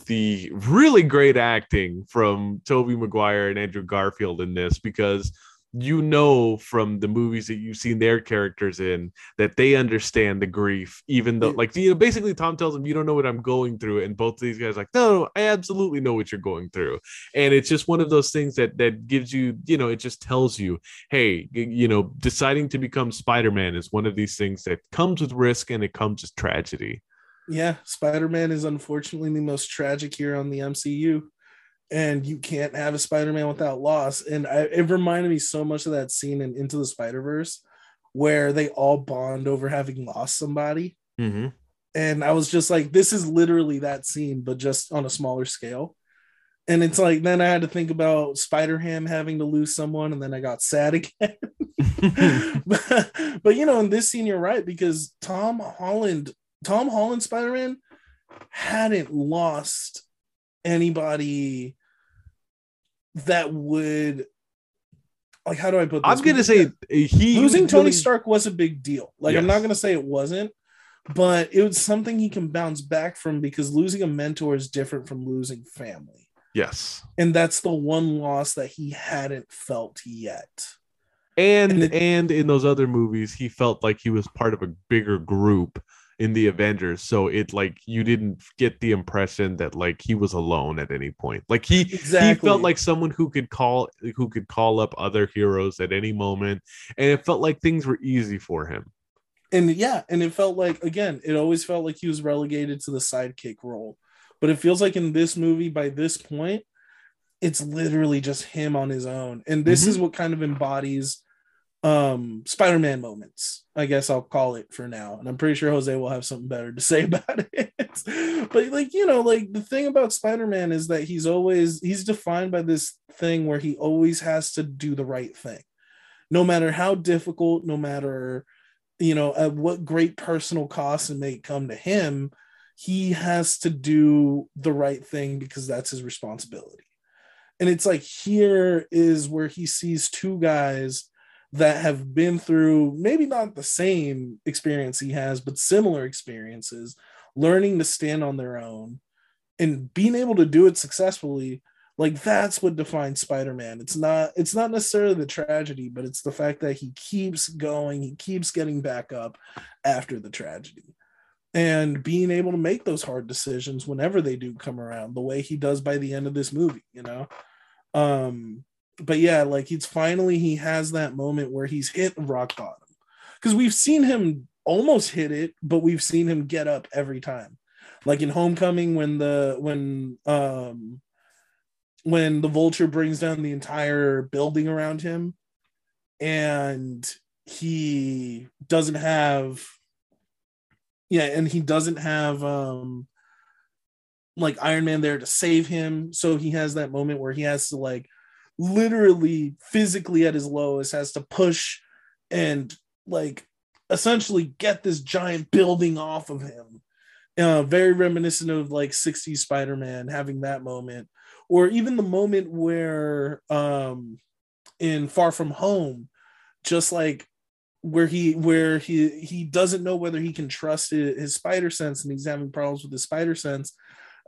the really great acting from tobey maguire and andrew garfield in this because you know from the movies that you've seen their characters in that they understand the grief, even though, like, you know, basically Tom tells him, "You don't know what I'm going through," and both of these guys like, "No, no, I absolutely know what you're going through," and it's just one of those things that that gives you, you know, it just tells you, hey, you know, deciding to become Spider-Man is one of these things that comes with risk and it comes with tragedy. Yeah spider-man is unfortunately the most tragic here on the mcu and you can't have a spider-man without loss. And I, it reminded me so much of that scene in into the spider-verse where they all bond over having lost somebody. Mm-hmm. and i was just like this is literally that scene but just on a smaller scale. And it's like then i had to think about spider-ham having to lose someone and then i got sad again. But, but you know in this scene you're right because tom holland tom holland spider-man hadn't lost anybody that would like how do i put this? I'm gonna say he losing tony really- stark was a big deal. Like i'm not gonna say it wasn't but it was something he can bounce back from because losing a mentor is different from losing family. Yes. and that's the one loss that he hadn't felt yet. And And it- and in those other movies he felt like he was part of a bigger group in the avengers so it like you didn't get the impression that like he was alone at any point like he exactly he felt like someone who could call who could call up other heroes at any moment and it felt like things were easy for him and yeah, and it felt like again, it always felt like he was relegated to the sidekick role. But it feels like in this movie, by this point, it's literally just him on his own. And this Mhm. is what kind of embodies um Spider-Man moments, I guess I'll call it for now. And I'm pretty sure Jose will have something better to say about it. but like, you know, like the thing about Spider-Man is that he's always he's defined by this thing where he always has to do the right thing. No matter how difficult, no matter you know at what great personal cost it may come to him he has to do the right thing because that's his responsibility and it's like here is where he sees two guys that have been through maybe not the same experience he has but similar experiences learning to stand on their own and being able to do it successfully like that's what defines spider-man. It's not it's not necessarily the tragedy but it's the fact that he keeps going he keeps getting back up after the tragedy. And being able to make those hard decisions whenever they do come around the way he does by the end of this movie you know? Um but yeah like it's finally he has that moment where he's hit rock bottom. Because we've seen him almost hit it but we've seen him get up every time. Like in homecoming when the when um when the vulture brings down the entire building around him and he doesn't have yeah and he doesn't have um like iron man there to save him. So he has that moment where he has to like literally physically at his lowest has to push and like essentially get this giant building off of him. Uh, very reminiscent of like 60s Spider-Man having that moment, or even the moment where um in Far From Home, just like where he where he he doesn't know whether he can trust his, spider sense and he's having problems with his spider sense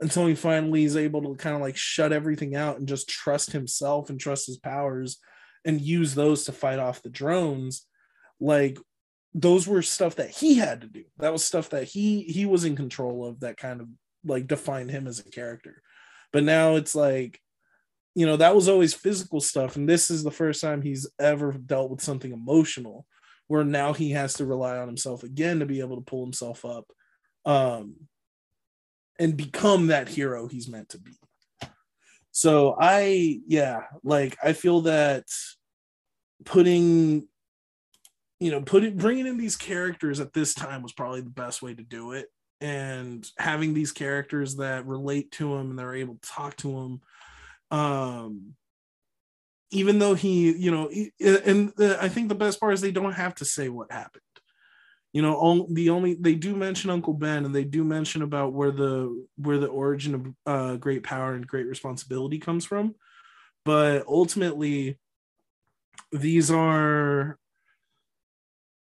until he finally is able to kind of like shut everything out and just trust himself and trust his powers and use those to fight off the drones like those were stuff that he had to do. That was stuff that he he was in control of that kind of like defined him as a character. But now it's like you know that was always physical stuff and this is the first time he's ever dealt with something emotional where now he has to rely on himself again to be able to pull himself up. Um, and become that hero he's meant to be. So I, yeah, like I feel that putting, you know, putting bringing in these characters at this time was probably the best way to do it, and having these characters that relate to him and they're able to talk to him, um, even though he, you know, and I think the best part is they don't have to say what happened. You know, the only they do mention Uncle Ben, and they do mention about where the where the origin of uh, great power and great responsibility comes from, but ultimately, these are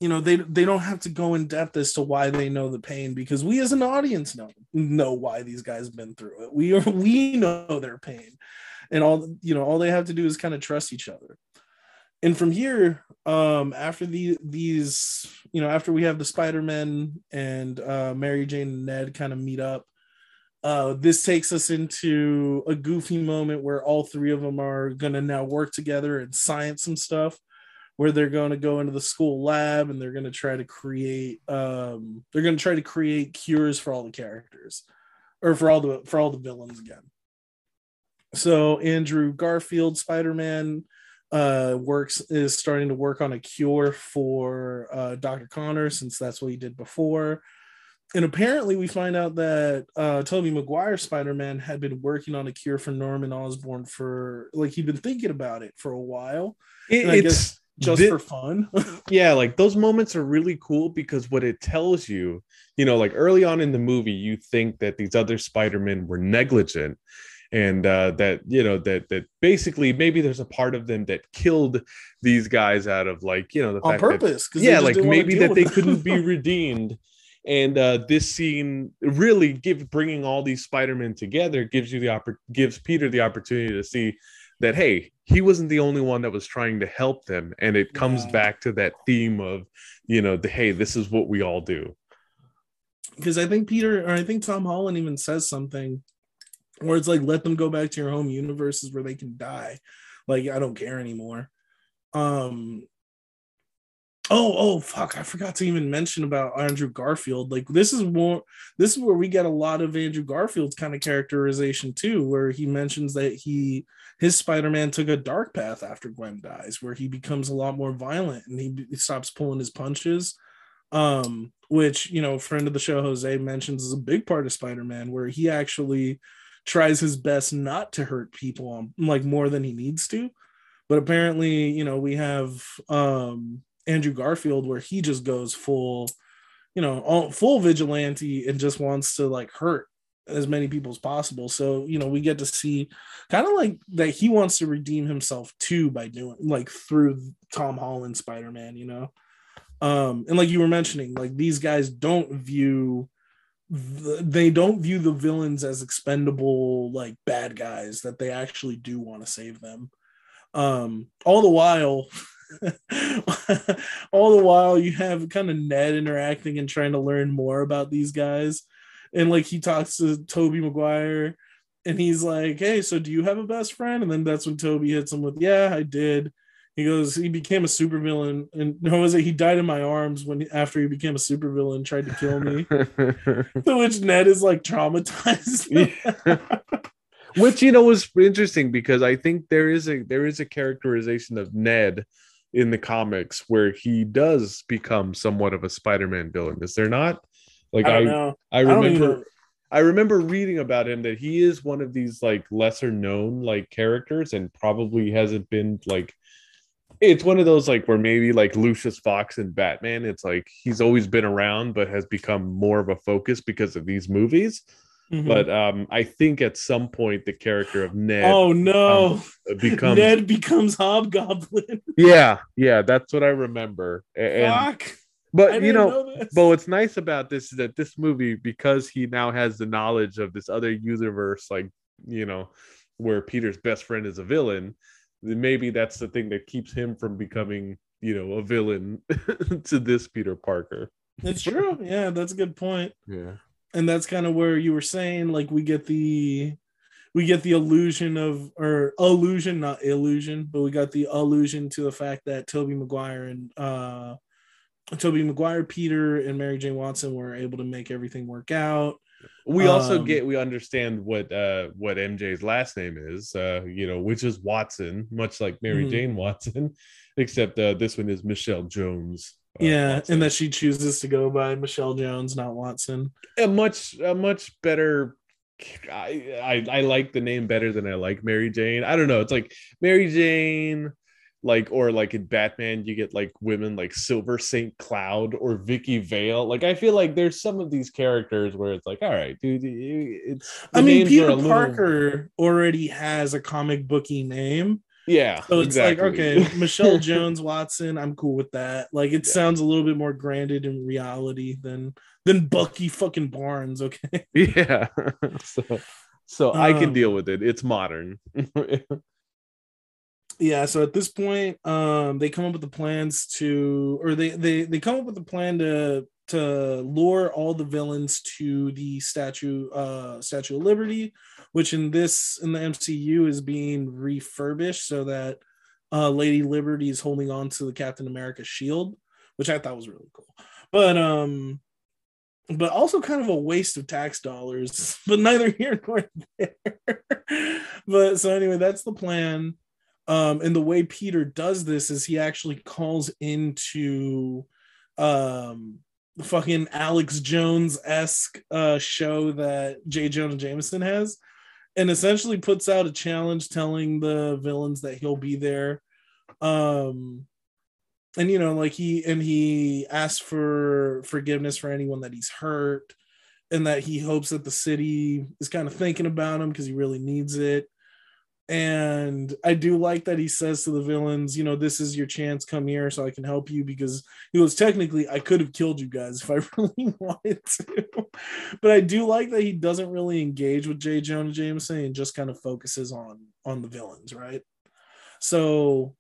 you know they they don't have to go in depth as to why they know the pain because we as an audience know know why these guys have been through it. We are we know their pain. And all you know all they have to do is kind of trust each other. And from here um after the these you know after we have the spider-man and uh mary jane and ned kind of meet up uh this takes us into a goofy moment where all three of them are gonna now work together and science some stuff where they're to go into the school lab and they're to try to create um they're to try to create cures for all the characters or for all the for all the villains again. So Andrew Garfield, Spider Man, uh, works is starting to work on a cure for uh, Dr. Connor since that's what he did before. And apparently, we find out that uh, Tobey Maguire Spider Man had been working on a cure for Norman Osborn for like he'd been thinking about it for a while. It, it's just this, for fun. yeah, like those moments are really cool because what it tells you, you know, like early on in the movie, you think that these other Spider Men were negligent and uh, that you know that that basically maybe there's a part of them that killed these guys out of like you know the on purpose that, yeah like maybe that they couldn't be redeemed. And uh, this scene really give bringing all these spider-men together gives you the oppor- gives peter the opportunity to see that hey he wasn't the only one that was trying to help them. And it comes yeah. back to that theme of you know the hey this is what we all do. Because i think peter or i think tom holland even says something or it's like let them go back to your home universes where they can die. Like i don't care anymore. Um oh oh fuck i forgot to even mention about andrew garfield. Like this is more this is where we get a lot of andrew garfield's kind of characterization too where he mentions that he his spider-man took a dark path after gwen dies where he becomes a lot more violent and he, he stops pulling his punches. Um which you know friend of the show jose mentions is a big part of spider-man where he actually tries his best not to hurt people on like more than he needs to. But apparently, you know, we have um Andrew Garfield where he just goes full, you know, all, full vigilante and just wants to like hurt as many people as possible. So, you know, we get to see kind of like that he wants to redeem himself too by doing like through Tom Holland Spider-Man, you know. Um, and like you were mentioning, like these guys don't view they don't view the villains as expendable like bad guys that they actually do want to save them. Um all the while all the while you have kind of ned interacting and trying to learn more about these guys. And like he talks to tobey maguire and he's like hey so do you have a best friend? And then that's when tobey hits him with yeah i did he goes, he became a supervillain, and no, was it? He died in my arms when after he became a supervillain, tried to kill me. to which Ned is like traumatized. which you know was interesting because I think there is a there is a characterization of Ned in the comics where he does become somewhat of a Spider-Man villain. Is there not? Like I I, I remember I, I remember reading about him that he is one of these like lesser known like characters and probably hasn't been like it's one of those like where maybe like Lucius Fox and Batman, it's like he's always been around but has become more of a focus because of these movies. Mhm. But um, I think at some point the character of Ned oh no, becomes Ned becomes Hobgoblin. yeah, yeah, that's what I remember. And, Fuck. But you know, this. but what's nice about this is that this movie, because he now has the knowledge of this other universe, like you know, where Peter's best friend is a villain, maybe that's the thing that keeps him from becoming, you know, a villain to this Peter Parker. it's true. Yeah, that's a good point. Yeah. and that's kind of where you were saying like we get the we get the illusion of or illusion not illusion but we got the illusion to the fact that tobey maguire and uh tobey maguire peter and mary jane watson were able to make everything work out We also Um, get we understand what uh what MJ's last name is, uh, you know, which is Watson, much like Mary Mhm. Jane Watson, except uh this one is Michelle Jones. uh, yeah Watson. and that she chooses to go by michelle jones not watson a much a much better I, I I like the name better than I like Mary Jane. I don't know. It's like Mary Jane, like or like in Batman, you get like women like Silver St. Cloud or Vicki Vale. Like I feel like there's some of these characters where it's like, all right, dude, it's. i mean peter little- parker already has a comic booky name Yeah. So it's exactly. like, okay, Michelle Jones Watson, I'm cool with that. Like it Yeah. sounds a little bit more grounded in reality than than Bucky fucking Barnes, okay? yeah. so so I can Um, deal with it. It's modern. Yeah, so at this point, um they come up with the plans to or they they they come up with a plan to to lure all the villains to the statue uh statue of liberty which in this in the mcu is being refurbished so that uh lady liberty is holding on to the captain america shield which i thought was really cool. But um but also kind of a waste of tax dollars but neither here nor there. But so anyway that's the plan um and the way peter does this is he actually calls into um the fucking alex jones-esque uh show that j. Jonah jameson has and essentially puts out a challenge telling the villains that he'll be there. Um and you know like he and he asks for forgiveness for anyone that he's hurt and that he hopes that the city is kind of thinking about him because he really needs it and i do like that he says to the villains you know this is your chance. Come here so i can help you because he goes technically i could have killed you guys if i really wanted to. But i do like that he doesn't really engage with jay jonah jameson and just kind of focuses on on the villains right? So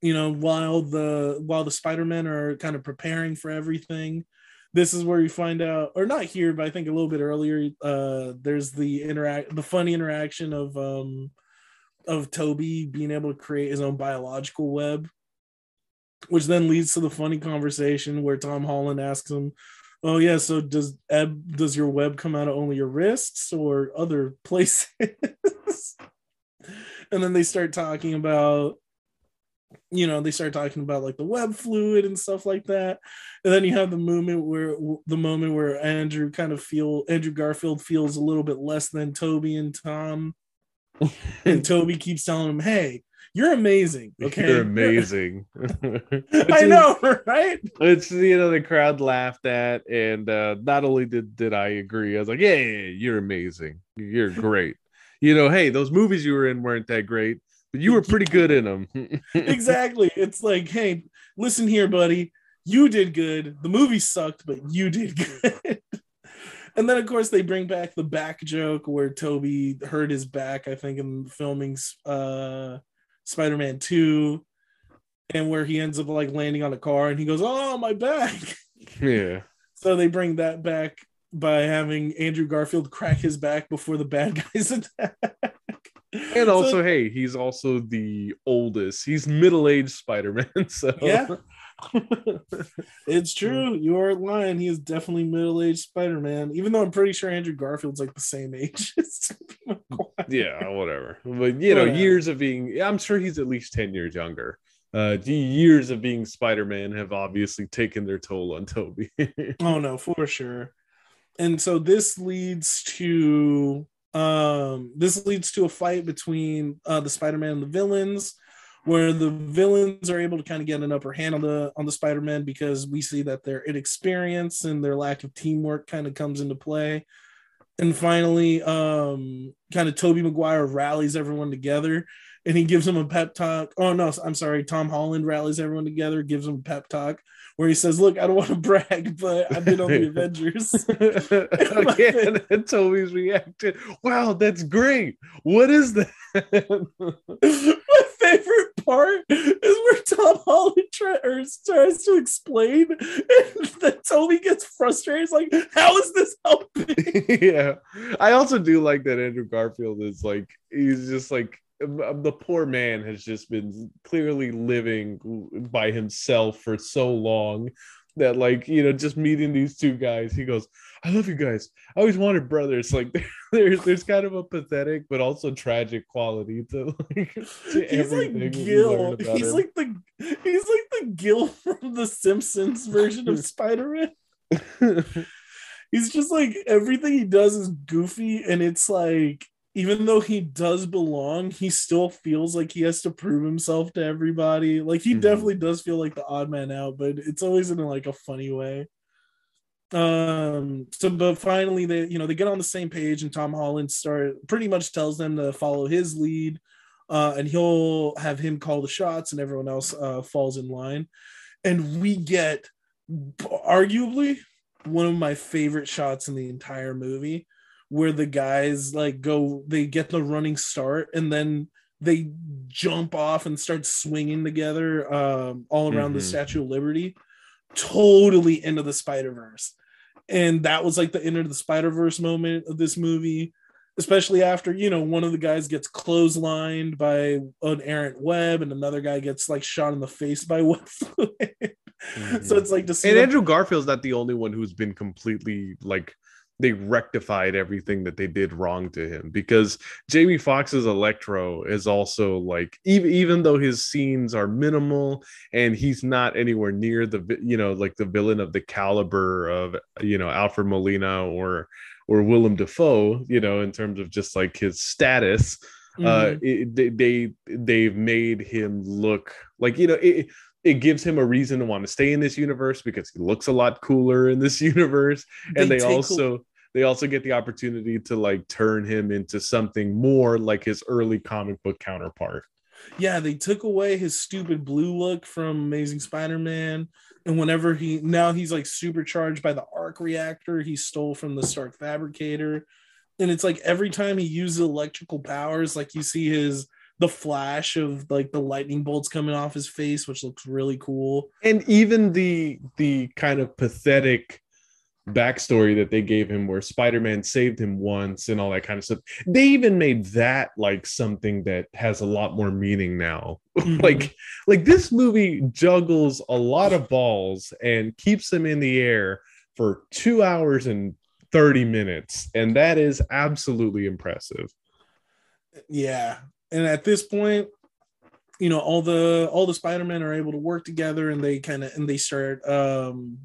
you know while the while the spider-men are kind of preparing for everything this is where you find out or not here but i think a little bit earlier uh there's the interact the funny interaction of um of tobey being able to create his own biological web which then leads to the funny conversation where tom holland asks him oh yeah so does eb does your web come out of only your wrists or other places? And then they start talking about you know they start talking about like the web fluid and stuff like that. And then you have the moment where the moment where andrew kind of feel andrew garfield feels a little bit less than tobey and tom. And tobey keeps telling him hey you're amazing okay? You're amazing. i know right? It's you know the crowd laughed at, and uh, not only did did I agree, I was like, yeah, yeah, yeah, you're amazing, you're great. You know, hey, those movies you were in weren't that great, you were pretty good in them. exactly. It's like hey listen here buddy. You did good. The movie sucked but you did good. And then of course they bring back the back joke where tobey hurt his back i think in filming uh spider-man 2 and where he ends up like landing on a car and he goes oh my back. Yeah, so they bring that back by having andrew garfield crack his back before the bad guys attack and So- also, hey, he's also the oldest. He's middle aged Spider Man. So Yeah. It's true. You are lying. He is definitely middle aged Spider Man, even though I'm pretty sure Andrew Garfield's like the same age. as yeah, whatever. But you know, Whatever. years of being, I'm sure he's at least ten years younger. Uh, the years of being Spider Man have obviously taken their toll on Tobey. oh no, for sure. And so this leads to um this leads to a fight between uh the Spider-Man and the villains where the villains are able to kind of get an upper hand on the on the Spider-Man because we see that their inexperience and their lack of teamwork kind of comes into play. And finally, um, kind of Tobey Maguire rallies everyone together and he gives him a pep talk. Oh no, I'm sorry. Tom Holland rallies everyone together, gives him a pep talk where he says, "Look, I don't want to brag, but I've been on the Avengers." Again, and Tobey's reaction. Wow, that's great. What is that? My favorite part is where Tom Holland try, tries to explain, and then Tobey gets frustrated. He's like, "How is this helping?" yeah, I also do like that Andrew Garfield is like he's just like Um, um, the poor man has just been clearly living by himself for so long that like you know just meeting these two guys he goes i love you guys. I always wanted brothers. Like there's there's kind of a pathetic but also tragic quality to like to he's like gil. he's him. like the he's like the gil from the simpsons version of spider-man. He's just like everything he does is goofy and it's like even though he does belong, he still feels like he has to prove himself to everybody. Like he mm-hmm. definitely does feel like the odd man out, but it's always in like a funny way. Um, so but finally they you know they get on the same page and Tom Holland start pretty much tells them to follow his lead. Uh, and he'll have him call the shots and everyone else uh, falls in line. And we get arguably one of my favorite shots in the entire movie where the guys like go they get the running start and then they jump off and start swinging together um, all around mm-hmm. the Statue of Liberty, totally into the Spider Verse, and that was like the end of the Spider Verse moment of this movie, especially after you know one of the guys gets clotheslined by an errant web and another guy gets like shot in the face by web mm-hmm. So it's like to see and them- Andrew Garfield's not the only one who's been completely like they rectified everything that they did wrong to him because Jamie Foxx's Electro is also like even even though his scenes are minimal and he's not anywhere near the you know like the villain of the caliber of you know Alfred Molina or or Willem Dafoe you know in terms of just like his status uh, mm-hmm. uh it, they, they they've made him look like you know it, it gives him a reason to want to stay in this universe because he looks a lot cooler in this universe. And they, they also cool. they also get the opportunity to like turn him into something more like his early comic book counterpart. Yeah they took away his stupid blue look from amazing spider-man. And whenever he now he's like supercharged by the arc reactor he stole from the stark fabricator. And it's like every time he uses electrical powers like you see his the flash of like the lightning bolts coming off his face, which looks really cool. And even the the kind of pathetic backstory that they gave him where Spider-Man saved him once and all that kind of stuff. They even made that like something that has a lot more meaning now. Mm-hmm. like like this movie juggles a lot of balls and keeps them in the air for 2 hours and 30 minutes and that is absolutely impressive. Yeah, and at this point you know all the all the spider-men are able to work together and they kind of and they start um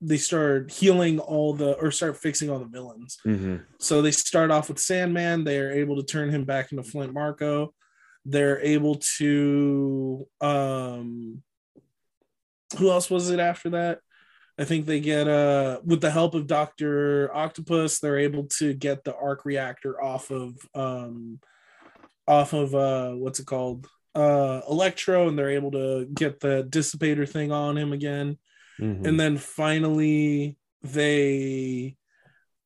they start healing all the or start fixing all the villains. Mm-hmm. so they start off with sandman. They are able to turn him back into flint marko. They're able to um who else was it after that? I think they get uh with the help of dr octopus they're able to get the arc reactor off of um off of uh what's it called? Uh electro and they're able to get the dissipator thing on him again. Mm-hmm. and then finally they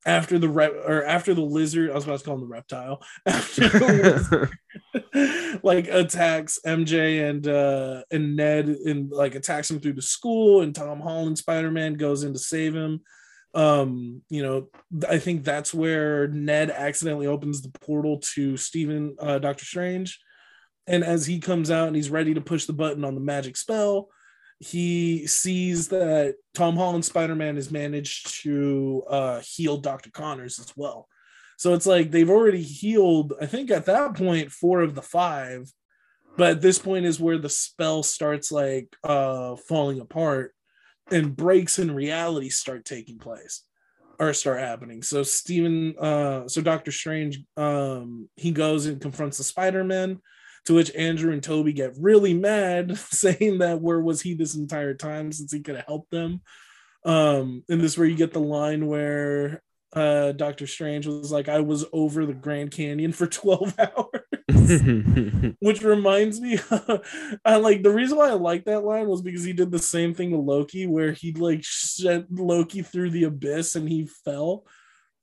after the rep or after the lizard i was about to call him the reptile after the lizard, like attacks mj and uh and ned and like attacks him through the school and tom holland spider-man goes in to save him um you know i think that's where ned accidentally opens the portal to stephen uh, dr strange. And as he comes out and he's ready to push the button on the magic spell he sees that tom holland spider-man has managed to uh, heal dr connors as well. So it's like they've already healed i think at that point four of the five. But this point is where the spell starts like uh falling apart and breaks in reality start taking place or start happening. So Stephen, uh, so Doctor Strange, um, he goes and confronts the Spider-Man. To which Andrew and Tobey get really mad, saying that where was he this entire time since he could have helped them. Um, and this is where you get the line where uh Doctor Strange was like, I was over the Grand Canyon for 12 hours. Which reminds me, I like the reason why I like that line was because he did the same thing to Loki, where he like sent Loki through the abyss and he fell.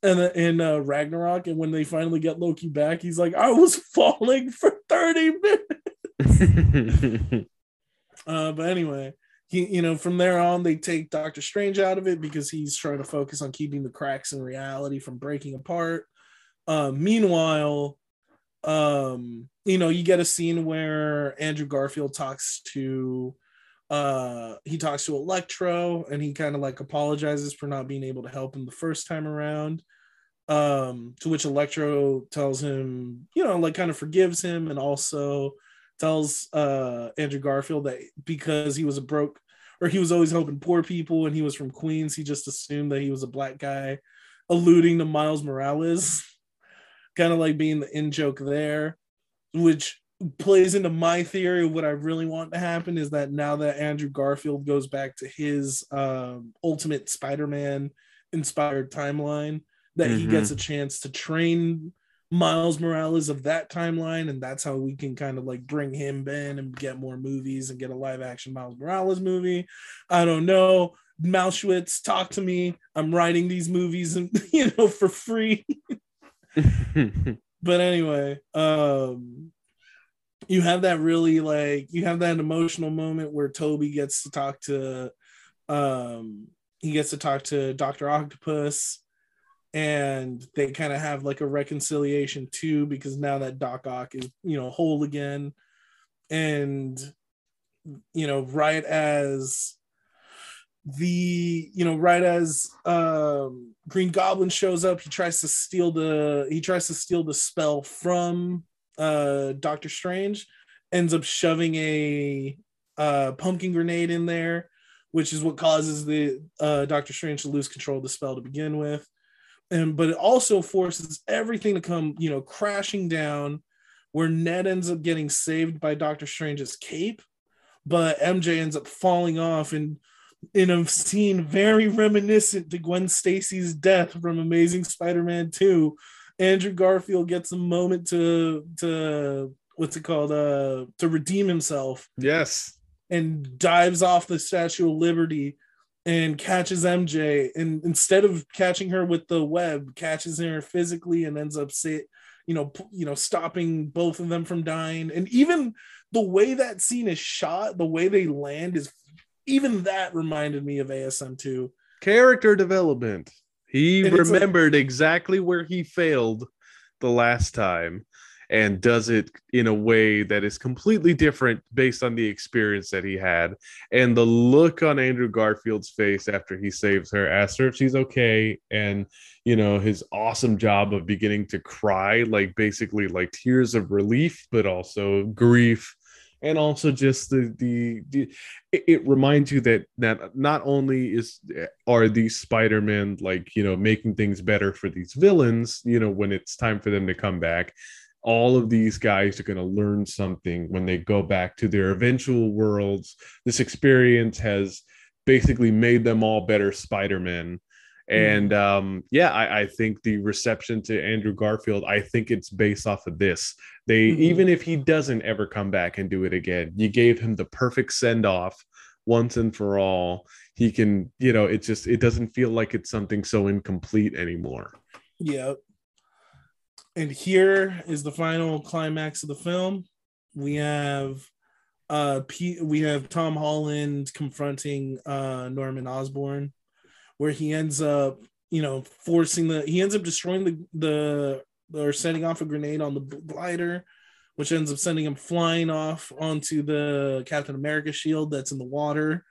And in uh, Ragnarok, and when they finally get Loki back, he's like, I was falling for 30 minutes. uh, but anyway, he, you know, from there on, they take Doctor Strange out of it because he's trying to focus on keeping the cracks in reality from breaking apart. Uh, meanwhile, um, you know, you get a scene where Andrew Garfield talks to uh he talks to Electro and he kind of like apologizes for not being able to help him the first time around. Um, to which Electro tells him, you know, like kind of forgives him and also tells uh, Andrew Garfield that because he was a broke or he was always helping poor people and he was from Queens, he just assumed that he was a black guy, alluding to Miles Morales, kind of like being the in joke there, which plays into my theory of what I really want to happen is that now that Andrew Garfield goes back to his um, ultimate Spider Man inspired timeline, that mm-hmm. he gets a chance to train Miles Morales of that timeline, and that's how we can kind of like bring him in and get more movies and get a live action Miles Morales movie. I don't know. Mouseschwitz, talk to me. I'm writing these movies and you know for free. but anyway, um you have that really like you have that emotional moment where Tobey gets to talk to um he gets to talk to Dr. Octopus and they kind of have like a reconciliation too because now that Doc Ock is you know whole again, and you know right as the you know right as um green goblin shows up he tries to steal the he tries to steal the spell from uh doctor strange ends up shoving a uh pumpkin grenade in there which is what causes the uh doctor strange to lose control of the spell to begin with. And but it also forces everything to come you know crashing down where ned ends up getting saved by doctor strange's cape but mj ends up falling off and in a scene very reminiscent to gwen stacy's death from amazing spider-man 2 andrew garfield gets a moment to to what's it called? Uh to redeem himself. Yes. And dives off the statue of liberty and catches MJ and instead of catching her with the web catches her physically and ends up say you know you know stopping both of them from dying. And even the way that scene is shot the way they land is even that reminded me of ASM2 character development he and remembered like, exactly where he failed the last time and does it in a way that is completely different based on the experience that he had. And the look on Andrew Garfield's face after he saves her, asks her if she's okay, and you know, his awesome job of beginning to cry, like basically like tears of relief, but also grief and also just the the, the it, it, reminds you that that not only is are these spider-man like you know making things better for these villains you know when it's time for them to come back all of these guys are going to learn something when they go back to their eventual worlds. This experience has basically made them all better Spider-Man. And mm-hmm. um, yeah, I, I, think the reception to Andrew Garfield, I think it's based off of this. They mm-hmm. even if he doesn't ever come back and do it again, you gave him the perfect send off once and for all. He can, you know, it just it doesn't feel like it's something so incomplete anymore. Yeah, and here is the final climax of the film. We have uh P- we have Tom Holland confronting uh Norman Osborn, where he ends up, you know, forcing the he ends up destroying the the or setting off a grenade on the glider, which ends up sending him flying off onto the Captain America shield that's in the water.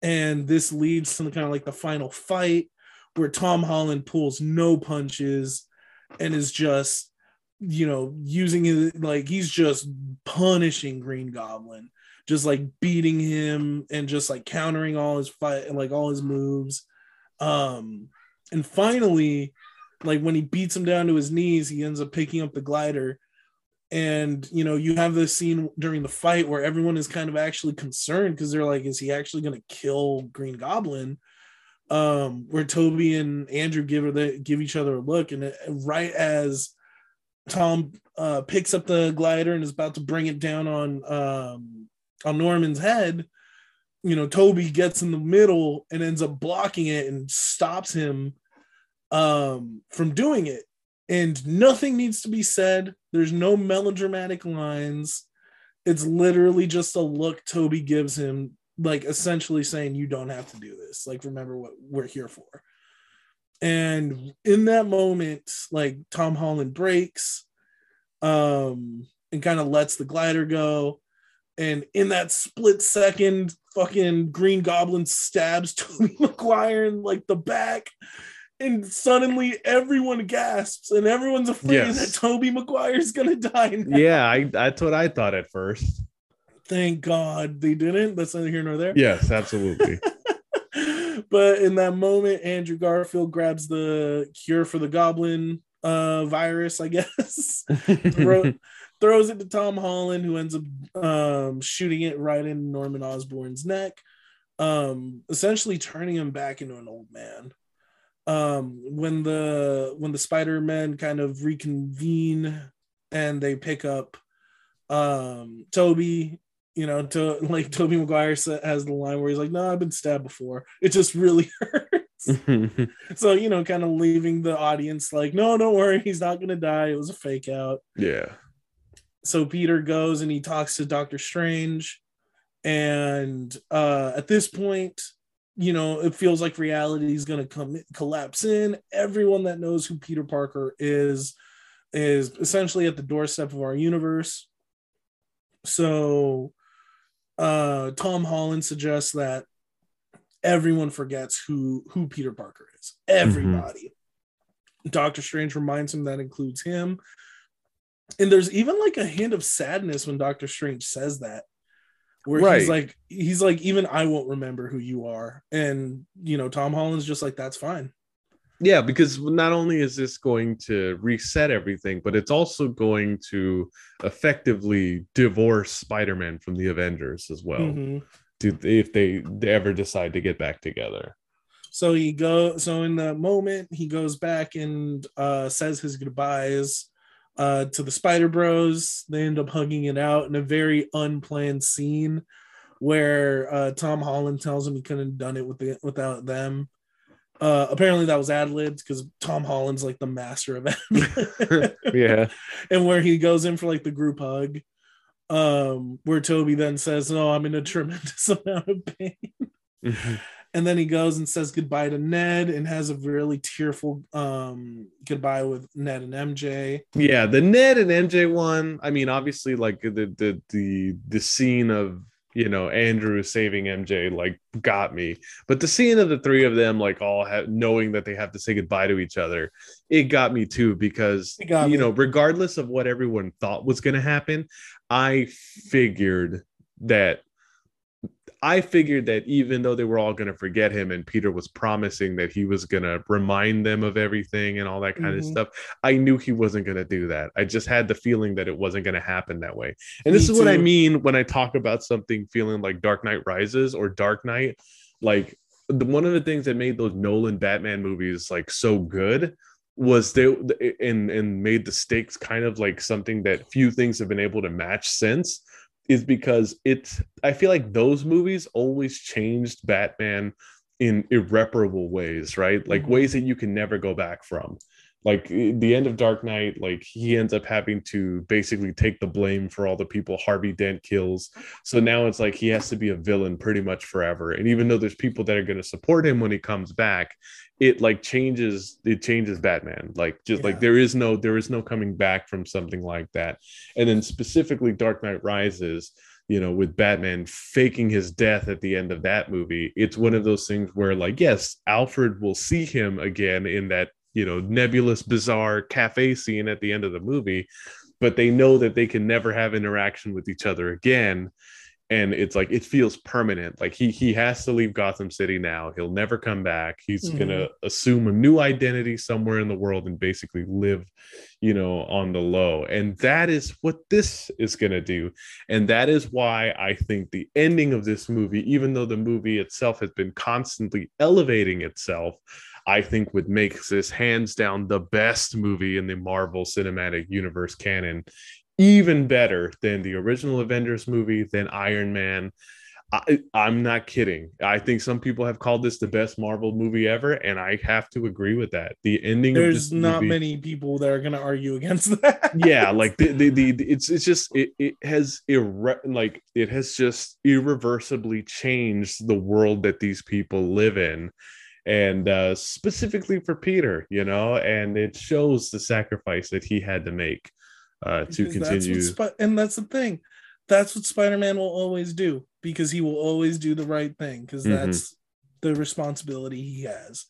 And this leads to the kind of like the final fight where Tom Holland pulls no punches and is just you know using it like he's just punishing green goblin just like beating him and just like countering all his fight like all his moves um and finally like when he beats him down to his knees he ends up picking up the glider. And you know you have this scene during the fight where everyone is kind of actually concerned because they're like is he actually to kill green goblin? Um where tobey and andrew give the give each other a look and it, right as tom uh picks up the glider and is about to bring it down on um on norman's head you know tobey gets in the middle and ends up blocking it and stops him um from doing it and nothing needs to be said. There's no melodramatic lines. It's literally just a look Tobey gives him, like essentially saying, You don't have to do this. Like, remember what we're here for. And in that moment, like Tom Holland breaks um, and kind of lets the glider go. And in that split second, fucking Green Goblin stabs Tobey Maguire in like the back and suddenly everyone gasps and everyone's afraid yes. that Tobey Maguire's gonna die. Now. Yeah, I, that's what I thought at first. Thank God they didn't. That's neither here nor there. Yes, absolutely. but in that moment, Andrew Garfield grabs the cure for the goblin uh, virus, I guess. Throw, throws it to Tom Holland, who ends up um, shooting it right in Norman Osborn's neck, um, essentially turning him back into an old man. Um when the when the spider-men kind of reconvene and they pick up um tobey you know to like Tobey Maguire has the line where he's like no i've been stabbed before. It just really hurts. So you know kind of leaving the audience like no don't worry he's not gonna die. It was a fake out. Yeah so peter goes and he talks to doctor strange and uh at this point you know, it feels like reality is going to come collapse in. Everyone that knows who Peter Parker is is essentially at the doorstep of our universe. So, uh, Tom Holland suggests that everyone forgets who who Peter Parker is. Everybody. Mm-hmm. Doctor Strange reminds him that includes him. And there's even like a hint of sadness when Doctor Strange says that where right. he's like he's like even I won't remember who you are and you know Tom Holland's just like that's fine. Yeah, because not only is this going to reset everything, but it's also going to effectively divorce Spider-Man from the Avengers as well. Mm-hmm. To, if they, they ever decide to get back together. So he go so in the moment he goes back and uh says his goodbyes uh, to the Spider Bros. They end up hugging it out in a very unplanned scene where uh, Tom Holland tells him he couldn't have done it with the, without them. Uh, apparently that was ad libbed because Tom Holland's like the master of it. yeah. And where he goes in for like the group hug, um, where Tobey then says, No, I'm in a tremendous amount of pain. Mm-hmm and then he goes and says goodbye to Ned and has a really tearful um goodbye with Ned and MJ. Yeah, the Ned and MJ one. I mean, obviously, like the the the the scene of you know Andrew saving MJ like got me, but the scene of the three of them like all have, knowing that they have to say goodbye to each other, it got me too because you me. know regardless of what everyone thought was going to happen, I figured that I figured that even though they were all going to forget him and Peter was promising that he was going to remind them of everything and all that kind mm-hmm. of stuff, I knew he wasn't going to do that. I just had the feeling that it wasn't going to happen that way. And Me this is too. what I mean when I talk about something feeling like Dark Knight Rises or Dark Knight. Like the, one of the things that made those Nolan Batman movies like so good was they and and made the stakes kind of like something that few things have been able to match since is because it's I feel like those movies always changed Batman in irreparable ways, right? Like mm-hmm. ways that you can never go back from. Like eh, the end of Dark Knight, like he ends up having to basically take the blame for all the people Harvey Dent kills. So now it's like he has to be a villain pretty much forever. And even though there's people that are going to support him when he comes back, it like changes it changes batman like just yeah. like there is no there is no coming back from something like that and then specifically dark knight rises you know with batman faking his death at the end of that movie it's one of those things where like yes alfred will see him again in that you know nebulous bizarre cafe scene at the end of the movie but they know that they can never have interaction with each other again. And it's like it feels permanent. Like he he has to leave gotham city now. He'll never come back. He's Mhm. gonna assume a new identity somewhere in the world and basically live you know on the low. And that is what this is gonna do. And that is why i think the ending of this movie even though the movie itself has been constantly elevating itself I think would make this hands down the best movie in the Marvel Cinematic Universe canon, even better than the original Avengers movie, than Iron Man. I, I'm not kidding. I think some people have called this the best Marvel movie ever, and I have to agree with that. The ending There's not movie- many people that are gonna argue against that. yeah like the, the, the it's it's just it, it has irre- like it has just irreversibly changed the world that these people live in and uh specifically for peter you know and it shows the sacrifice that he had to make uh to Because that's continue what Spi- and that's the thing. That's what Spider-Man will always do because he will always do the right thing because Mhm. that's the responsibility he has.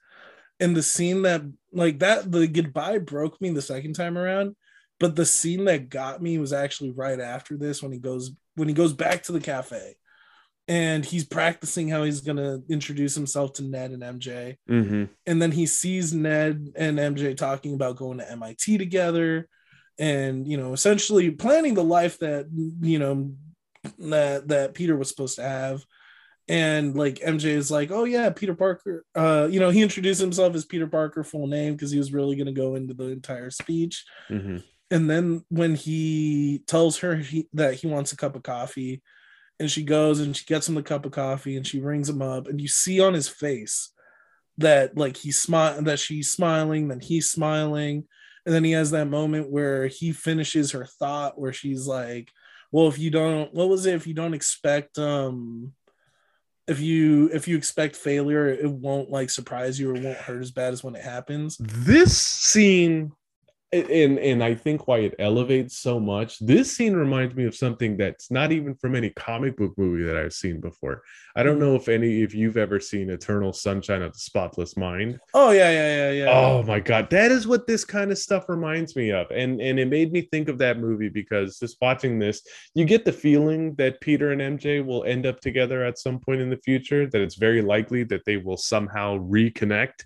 And the scene that like that the goodbye broke me the second time around, but the scene that got me was actually right after this when he goes when he goes back to the cafe and he's practicing how he's going to introduce himself to Ned and MJ Mhm. and then he sees Ned and MJ talking about going to MIT together and you know essentially planning the life that you know that that Peter was supposed to have and like MJ is like oh yeah Peter Parker uh you know he introduced himself as Peter Parker full name because he was really going to go into the entire speech Mhm. and then when he tells her he, that he wants a cup of coffee and she goes and she gets him the cup of coffee and she rings him up and you see on his face that like he's smiling that she's smiling then he's smiling and then he has that moment where he finishes her thought where she's like well if you don't what was it? If you don't expect um if you if you expect failure it won't like surprise you or won't hurt as bad as when it happens. This scene and and I think why it elevates so much. This scene reminds me of something that's not even from any comic book movie that I've seen before. I don't know if any if you've ever seen Eternal Sunshine of the Spotless Mind. oh yeah yeah yeah yeah Oh my god, that is what this kind of stuff reminds me of. And and it made me think of that movie because just watching this, you get the feeling that Peter and MJ will end up together at some point in the future, that it's very likely that they will somehow reconnect,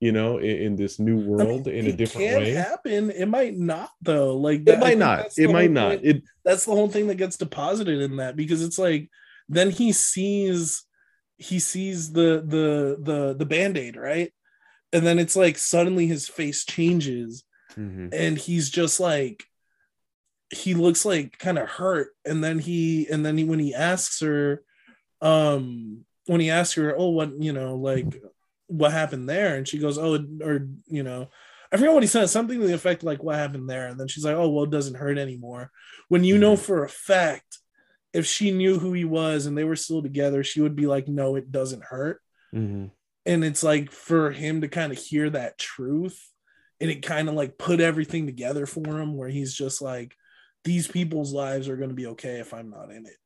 you know, in, in this new I mean, world in a it different way. happen. It might not though. Like It that- I might not. It might not. point- It that's the whole thing that gets deposited in that because it's like then he sees he sees the the the the band-aid right and then it's like suddenly his face changes Mhm. and he's just like he looks like kind of hurt and then he and then he, when he asks her um when he asks her oh what you know like what happened there. And she goes oh or you know i forget what he said something to the effect like what happened there? And then she's like oh well it doesn't hurt anymore. When you know for a fact if she knew who he was and they were still together she would be like no it doesn't hurt. Mhm. and it's like for him to kind of hear that truth and it kind of like put everything together for him where he's just like these people's lives are going to be okay if i'm not in it.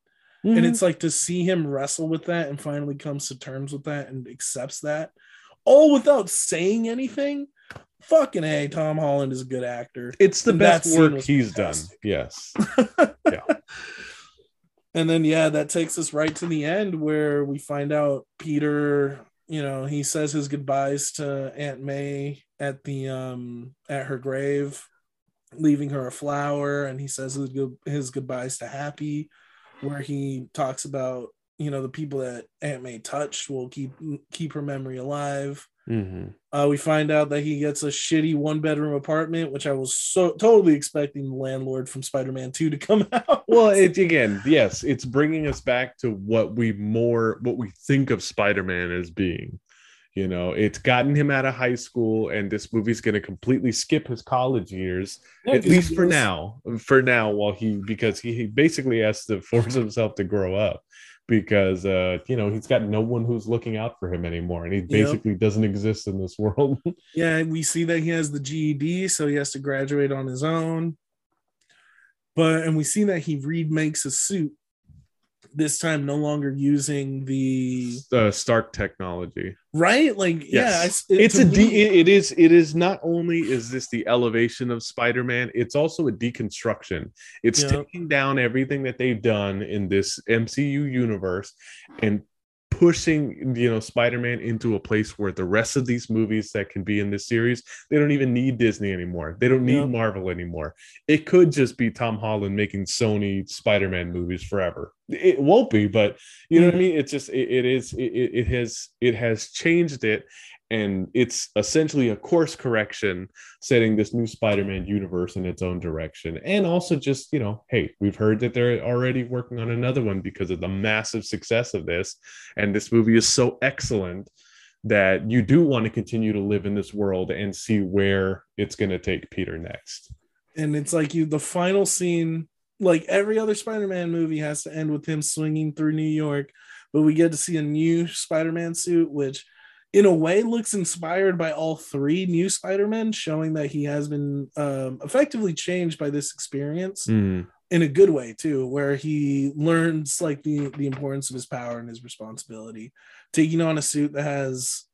And Mhm. it's like to see him wrestle with that and finally comes to terms with that and accepts that all without saying anything fucking a tom holland is a good actor it's the and best work he's done. fantastic. Yes. and then yeah that takes us right to the end where we find out peter you know he says his goodbyes to aunt may at the um at her grave leaving her a flower and he says his, good, his goodbyes to happy where he talks about you know the people that aunt may touched will keep keep her memory alive Mhm. uh, we find out that he gets a shitty one bedroom apartment, which I was so totally expecting the landlord from Spider Man 2 to come out. Well, it again, yes, it's bringing us back to what we more what we think of Spider-Man as being. You know, it's gotten him out of high school, and this movie's going to completely skip his college years, Yeah, at 'cause least for now. For now, while he because he, he basically has to force himself to grow up because uh you know he's got no one who's looking out for him anymore, and he basically doesn't exist in this world. Yeah, we see that he has the GED, so he has to graduate on his own. But and we see that he remakes a suit this time no longer using the uh, Stark technology. right like yeah Yes. it- it's a me- de- it- it is it is not only is this the elevation of spider-man it's also a deconstruction it's Yeah. taking down everything that they've done in this mcu universe and pushing you know spider-man into a place where the rest of these movies that can be in this series they don't even need disney anymore. They don't need Yeah. marvel anymore. It could just be tom holland making sony spider-man movies forever. It won't be but you know what i mm. mean? It's just it, it is it it has it has changed it and it's essentially a course correction setting this new spider-man universe in its own direction. And also just you know hey we've heard that they're already working on another one because of the massive success of this. And this movie is so excellent that you do want to continue to live in this world and see where it's going to take peter next. And it's like you the final scene like every other spider-man movie has to end with him swinging through new york but we get to see a new spider-man suit which in a way looks inspired by all three new spider-men showing that he has been um, effectively changed by this experience Mm, in a good way too where he learns like the the importance of his power and his responsibility. Taking on a suit that has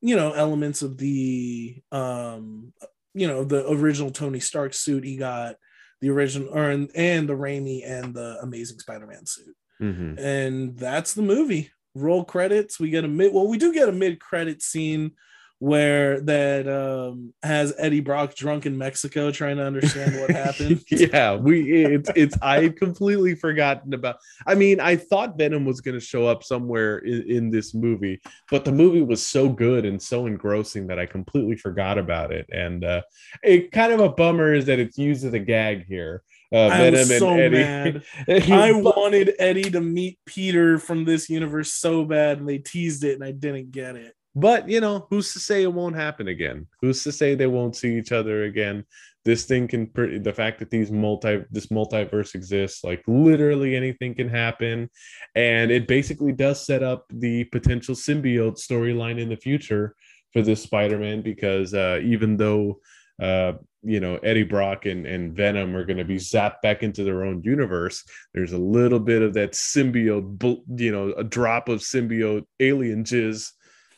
you know elements of the um you know the original tony stark suit he got the original or and, and the Raimi and the amazing spider-man suit. Mhm. and that's the movie roll credits we get a mid well we do get a mid-credit scene where that um has eddie brock drunk in mexico trying to understand what happened yeah, we it's it's I had completely forgotten about. I mean, I thought Venom was going to show up somewhere in, in this movie, but the movie was so good and so engrossing that I completely forgot about it. And uh, it kind of a bummer is that it's used as a gag here. Uh, I Venom was so and Eddie. mad. I wanted Eddie to meet Peter from this universe so bad, and they teased it, and I didn't get it. But you know, who's to say it won't happen again? Who's to say they won't see each other again? This thing can pretty the fact that these multi this multiverse exists, like literally anything can happen. And it basically does set up the potential symbiote storyline in the future for this Spider-Man because uh even though uh you know Eddie Brock and, and Venom are going to be zapped back into their own universe. There's a little bit of that symbiote, you know, a drop of symbiote alien jizz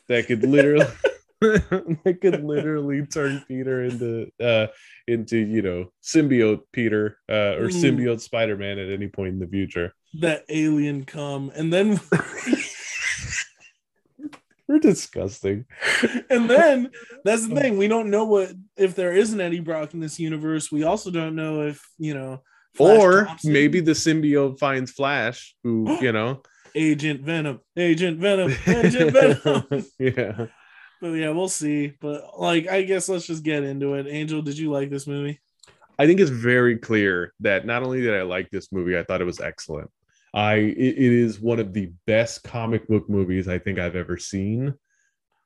that could literally that could literally turn Peter into uh into you know symbiote Peter uh or Mm. symbiote Spider-Man at any point in the future. That alien come, and then We're disgusting. and then that's the oh. thing. We don't know what if there is an Eddie Brock in this universe. We also don't know if you know, Flash or Thompson, maybe the symbiote finds Flash, who you know. Agent Venom, Agent Venom, Agent Venom. yeah. but yeah, we'll see. But like, I guess let's just get into it. Angel, did you like this movie? I think it's very clear that not only did I like this movie, I thought it was excellent. I it, it is one of the best comic book movies I think I've ever seen.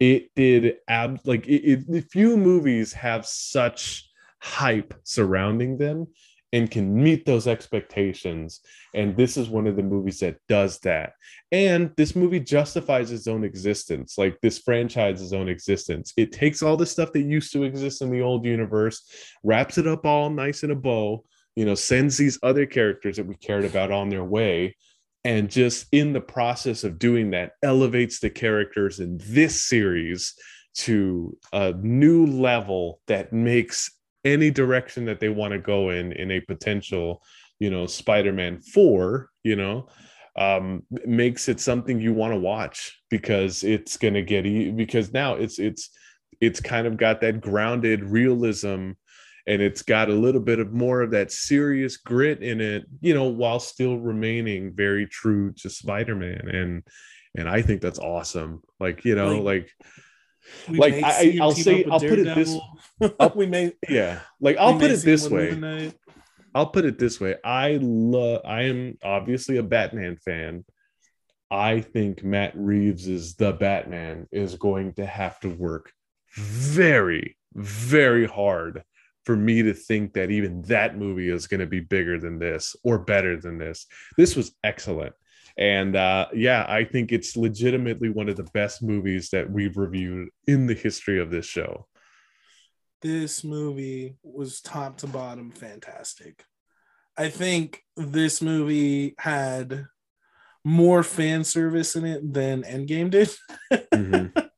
It did ab like it, it few movies have such hype surrounding them and can meet those expectations. And this is one of the movies that does that. And this movie justifies its own existence, like this franchise's own existence. It takes all the stuff that used to exist in the old universe, wraps it up all nice in a bow, you know, sends these other characters that we cared about on their way. And just in the process of doing that, elevates the characters in this series to a new level that makes any direction that they want to go in in a potential you know spider-man 4 you know um makes it something you want to watch because it's going to get e- because now it's it's it's kind of got that grounded realism and it's got a little bit of more of that serious grit in it you know while still remaining very true to spider-man and and i think that's awesome like you know Like, like Like, I, i'll say- I'll put it this- we may. yeah like i'll put it this way I'll put it this way. I love I am obviously a Batman fan. I think Matt Reeves is the Batman is going to have to work very, very hard for me to think that even that movie is going to be bigger than this or better than this. This was excellent. And uh, yeah, I think it's legitimately one of the best movies that we've reviewed in the history of this show. This movie was top to bottom fantastic. I think this movie had more fan service in it than Endgame did. Mhm.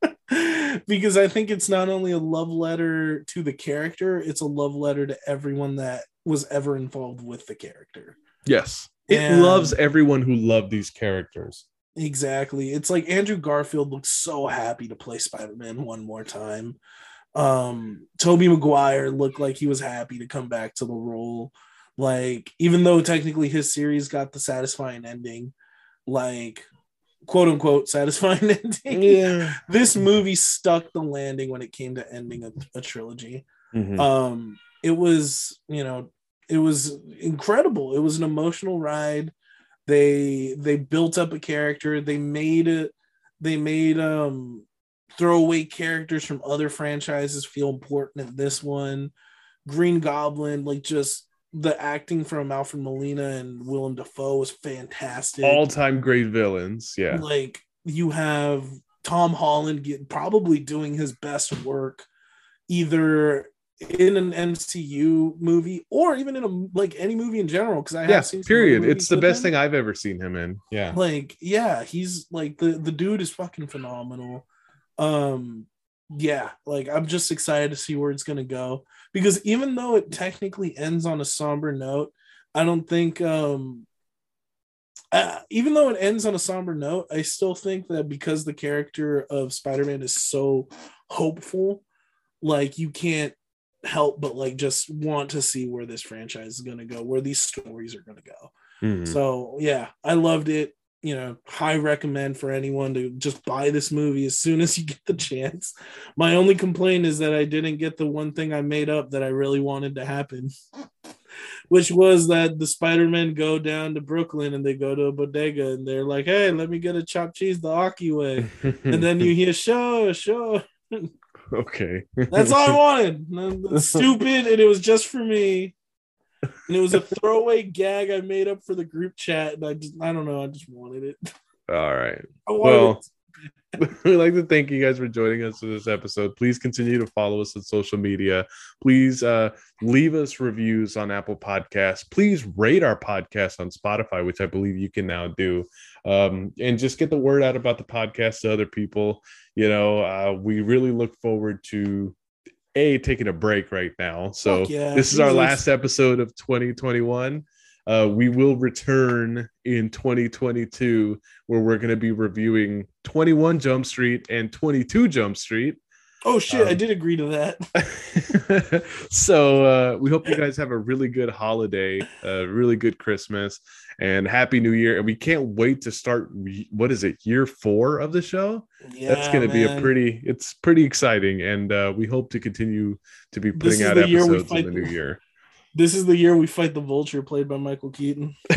because I think it's not only a love letter to the character, it's a love letter to everyone that was ever involved with the character. Yes. It And- loves everyone who loved these characters. Exactly. It's like Andrew Garfield looks so happy to play Spider-Man one more time. Um Tobey Maguire looked like he was happy to come back to the role. Like even though technically his series got the satisfying ending, like quote unquote satisfying ending. Yeah. This movie stuck the landing when it came to ending a, a trilogy. Mhm. um it was you know it was incredible it was an emotional ride they they built up a character they made it they made um throwaway characters from other franchises feel important in this one green goblin like just the acting from alfred molina and willem dafoe was fantastic All time great villains. Yeah. like you have Tom Holland get, probably doing his best work either in an MCU movie or even in a like any movie in general because I have Yeah. Period. It's the best him. thing I've ever seen him in. Yeah. Like yeah, he's like the the dude is fucking phenomenal. Um yeah, like I'm just excited to see where it's going to go because even though it technically ends on a somber note, I don't think um uh, even though it ends on a somber note, I still think that because the character of Spider-Man is so hopeful, like you can't help but like just want to see where this franchise is going to go, where these stories are going to go. Mhm. So yeah, I loved it. You know, high recommend for anyone to just buy this movie as soon as you get the chance. My only complaint is that I didn't get the one thing I made up that I really wanted to happen, which was that the Spider-Men go down to Brooklyn and they go to a bodega and they're like, "Hey, let me get a chopped cheese the Aki way," and then you hear "Sure, sure." okay. That's all I wanted. Stupid, and it was just for me. And it was a throwaway gag I made up for the group chat, and I just I don't know, I just wanted it. All right. I Well, it. We'd like to thank you guys for joining us for this episode. Please continue to follow us on social media. Please uh, leave us reviews on Apple Podcasts. Please rate our podcast on Spotify, which I believe you can now do. Um, and just get the word out about the podcast to other people. You know, uh, we really look forward to a taking a break right now. So yeah. this is our last episode of 2021. Uh, we will return in 2022 where we're going to be reviewing 21 Jump Street and 22 Jump Street. Oh shit, I um, did agree to that. so uh, we hope you guys have a really good holiday, a really good Christmas, and Happy New Year. And we can't wait to start. re- What is it? Year four of the show. Yeah, That's going to be a pretty. It's pretty exciting, and uh, we hope to continue to be putting out the year we episodes in the- new year. This is the year we fight the vulture played by Michael Keaton.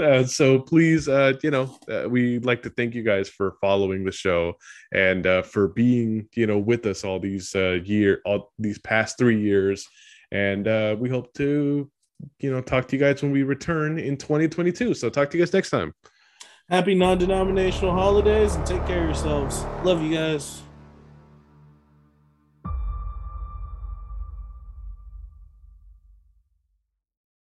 uh, so please uh you know uh, we'd like to thank you guys for following the show and uh for being you know with us all these uh year all these past three years and uh we hope to you know talk to you guys when we return in 2022 so talk to you guys next time Happy non-denominational holidays and take care of yourselves. Love you guys.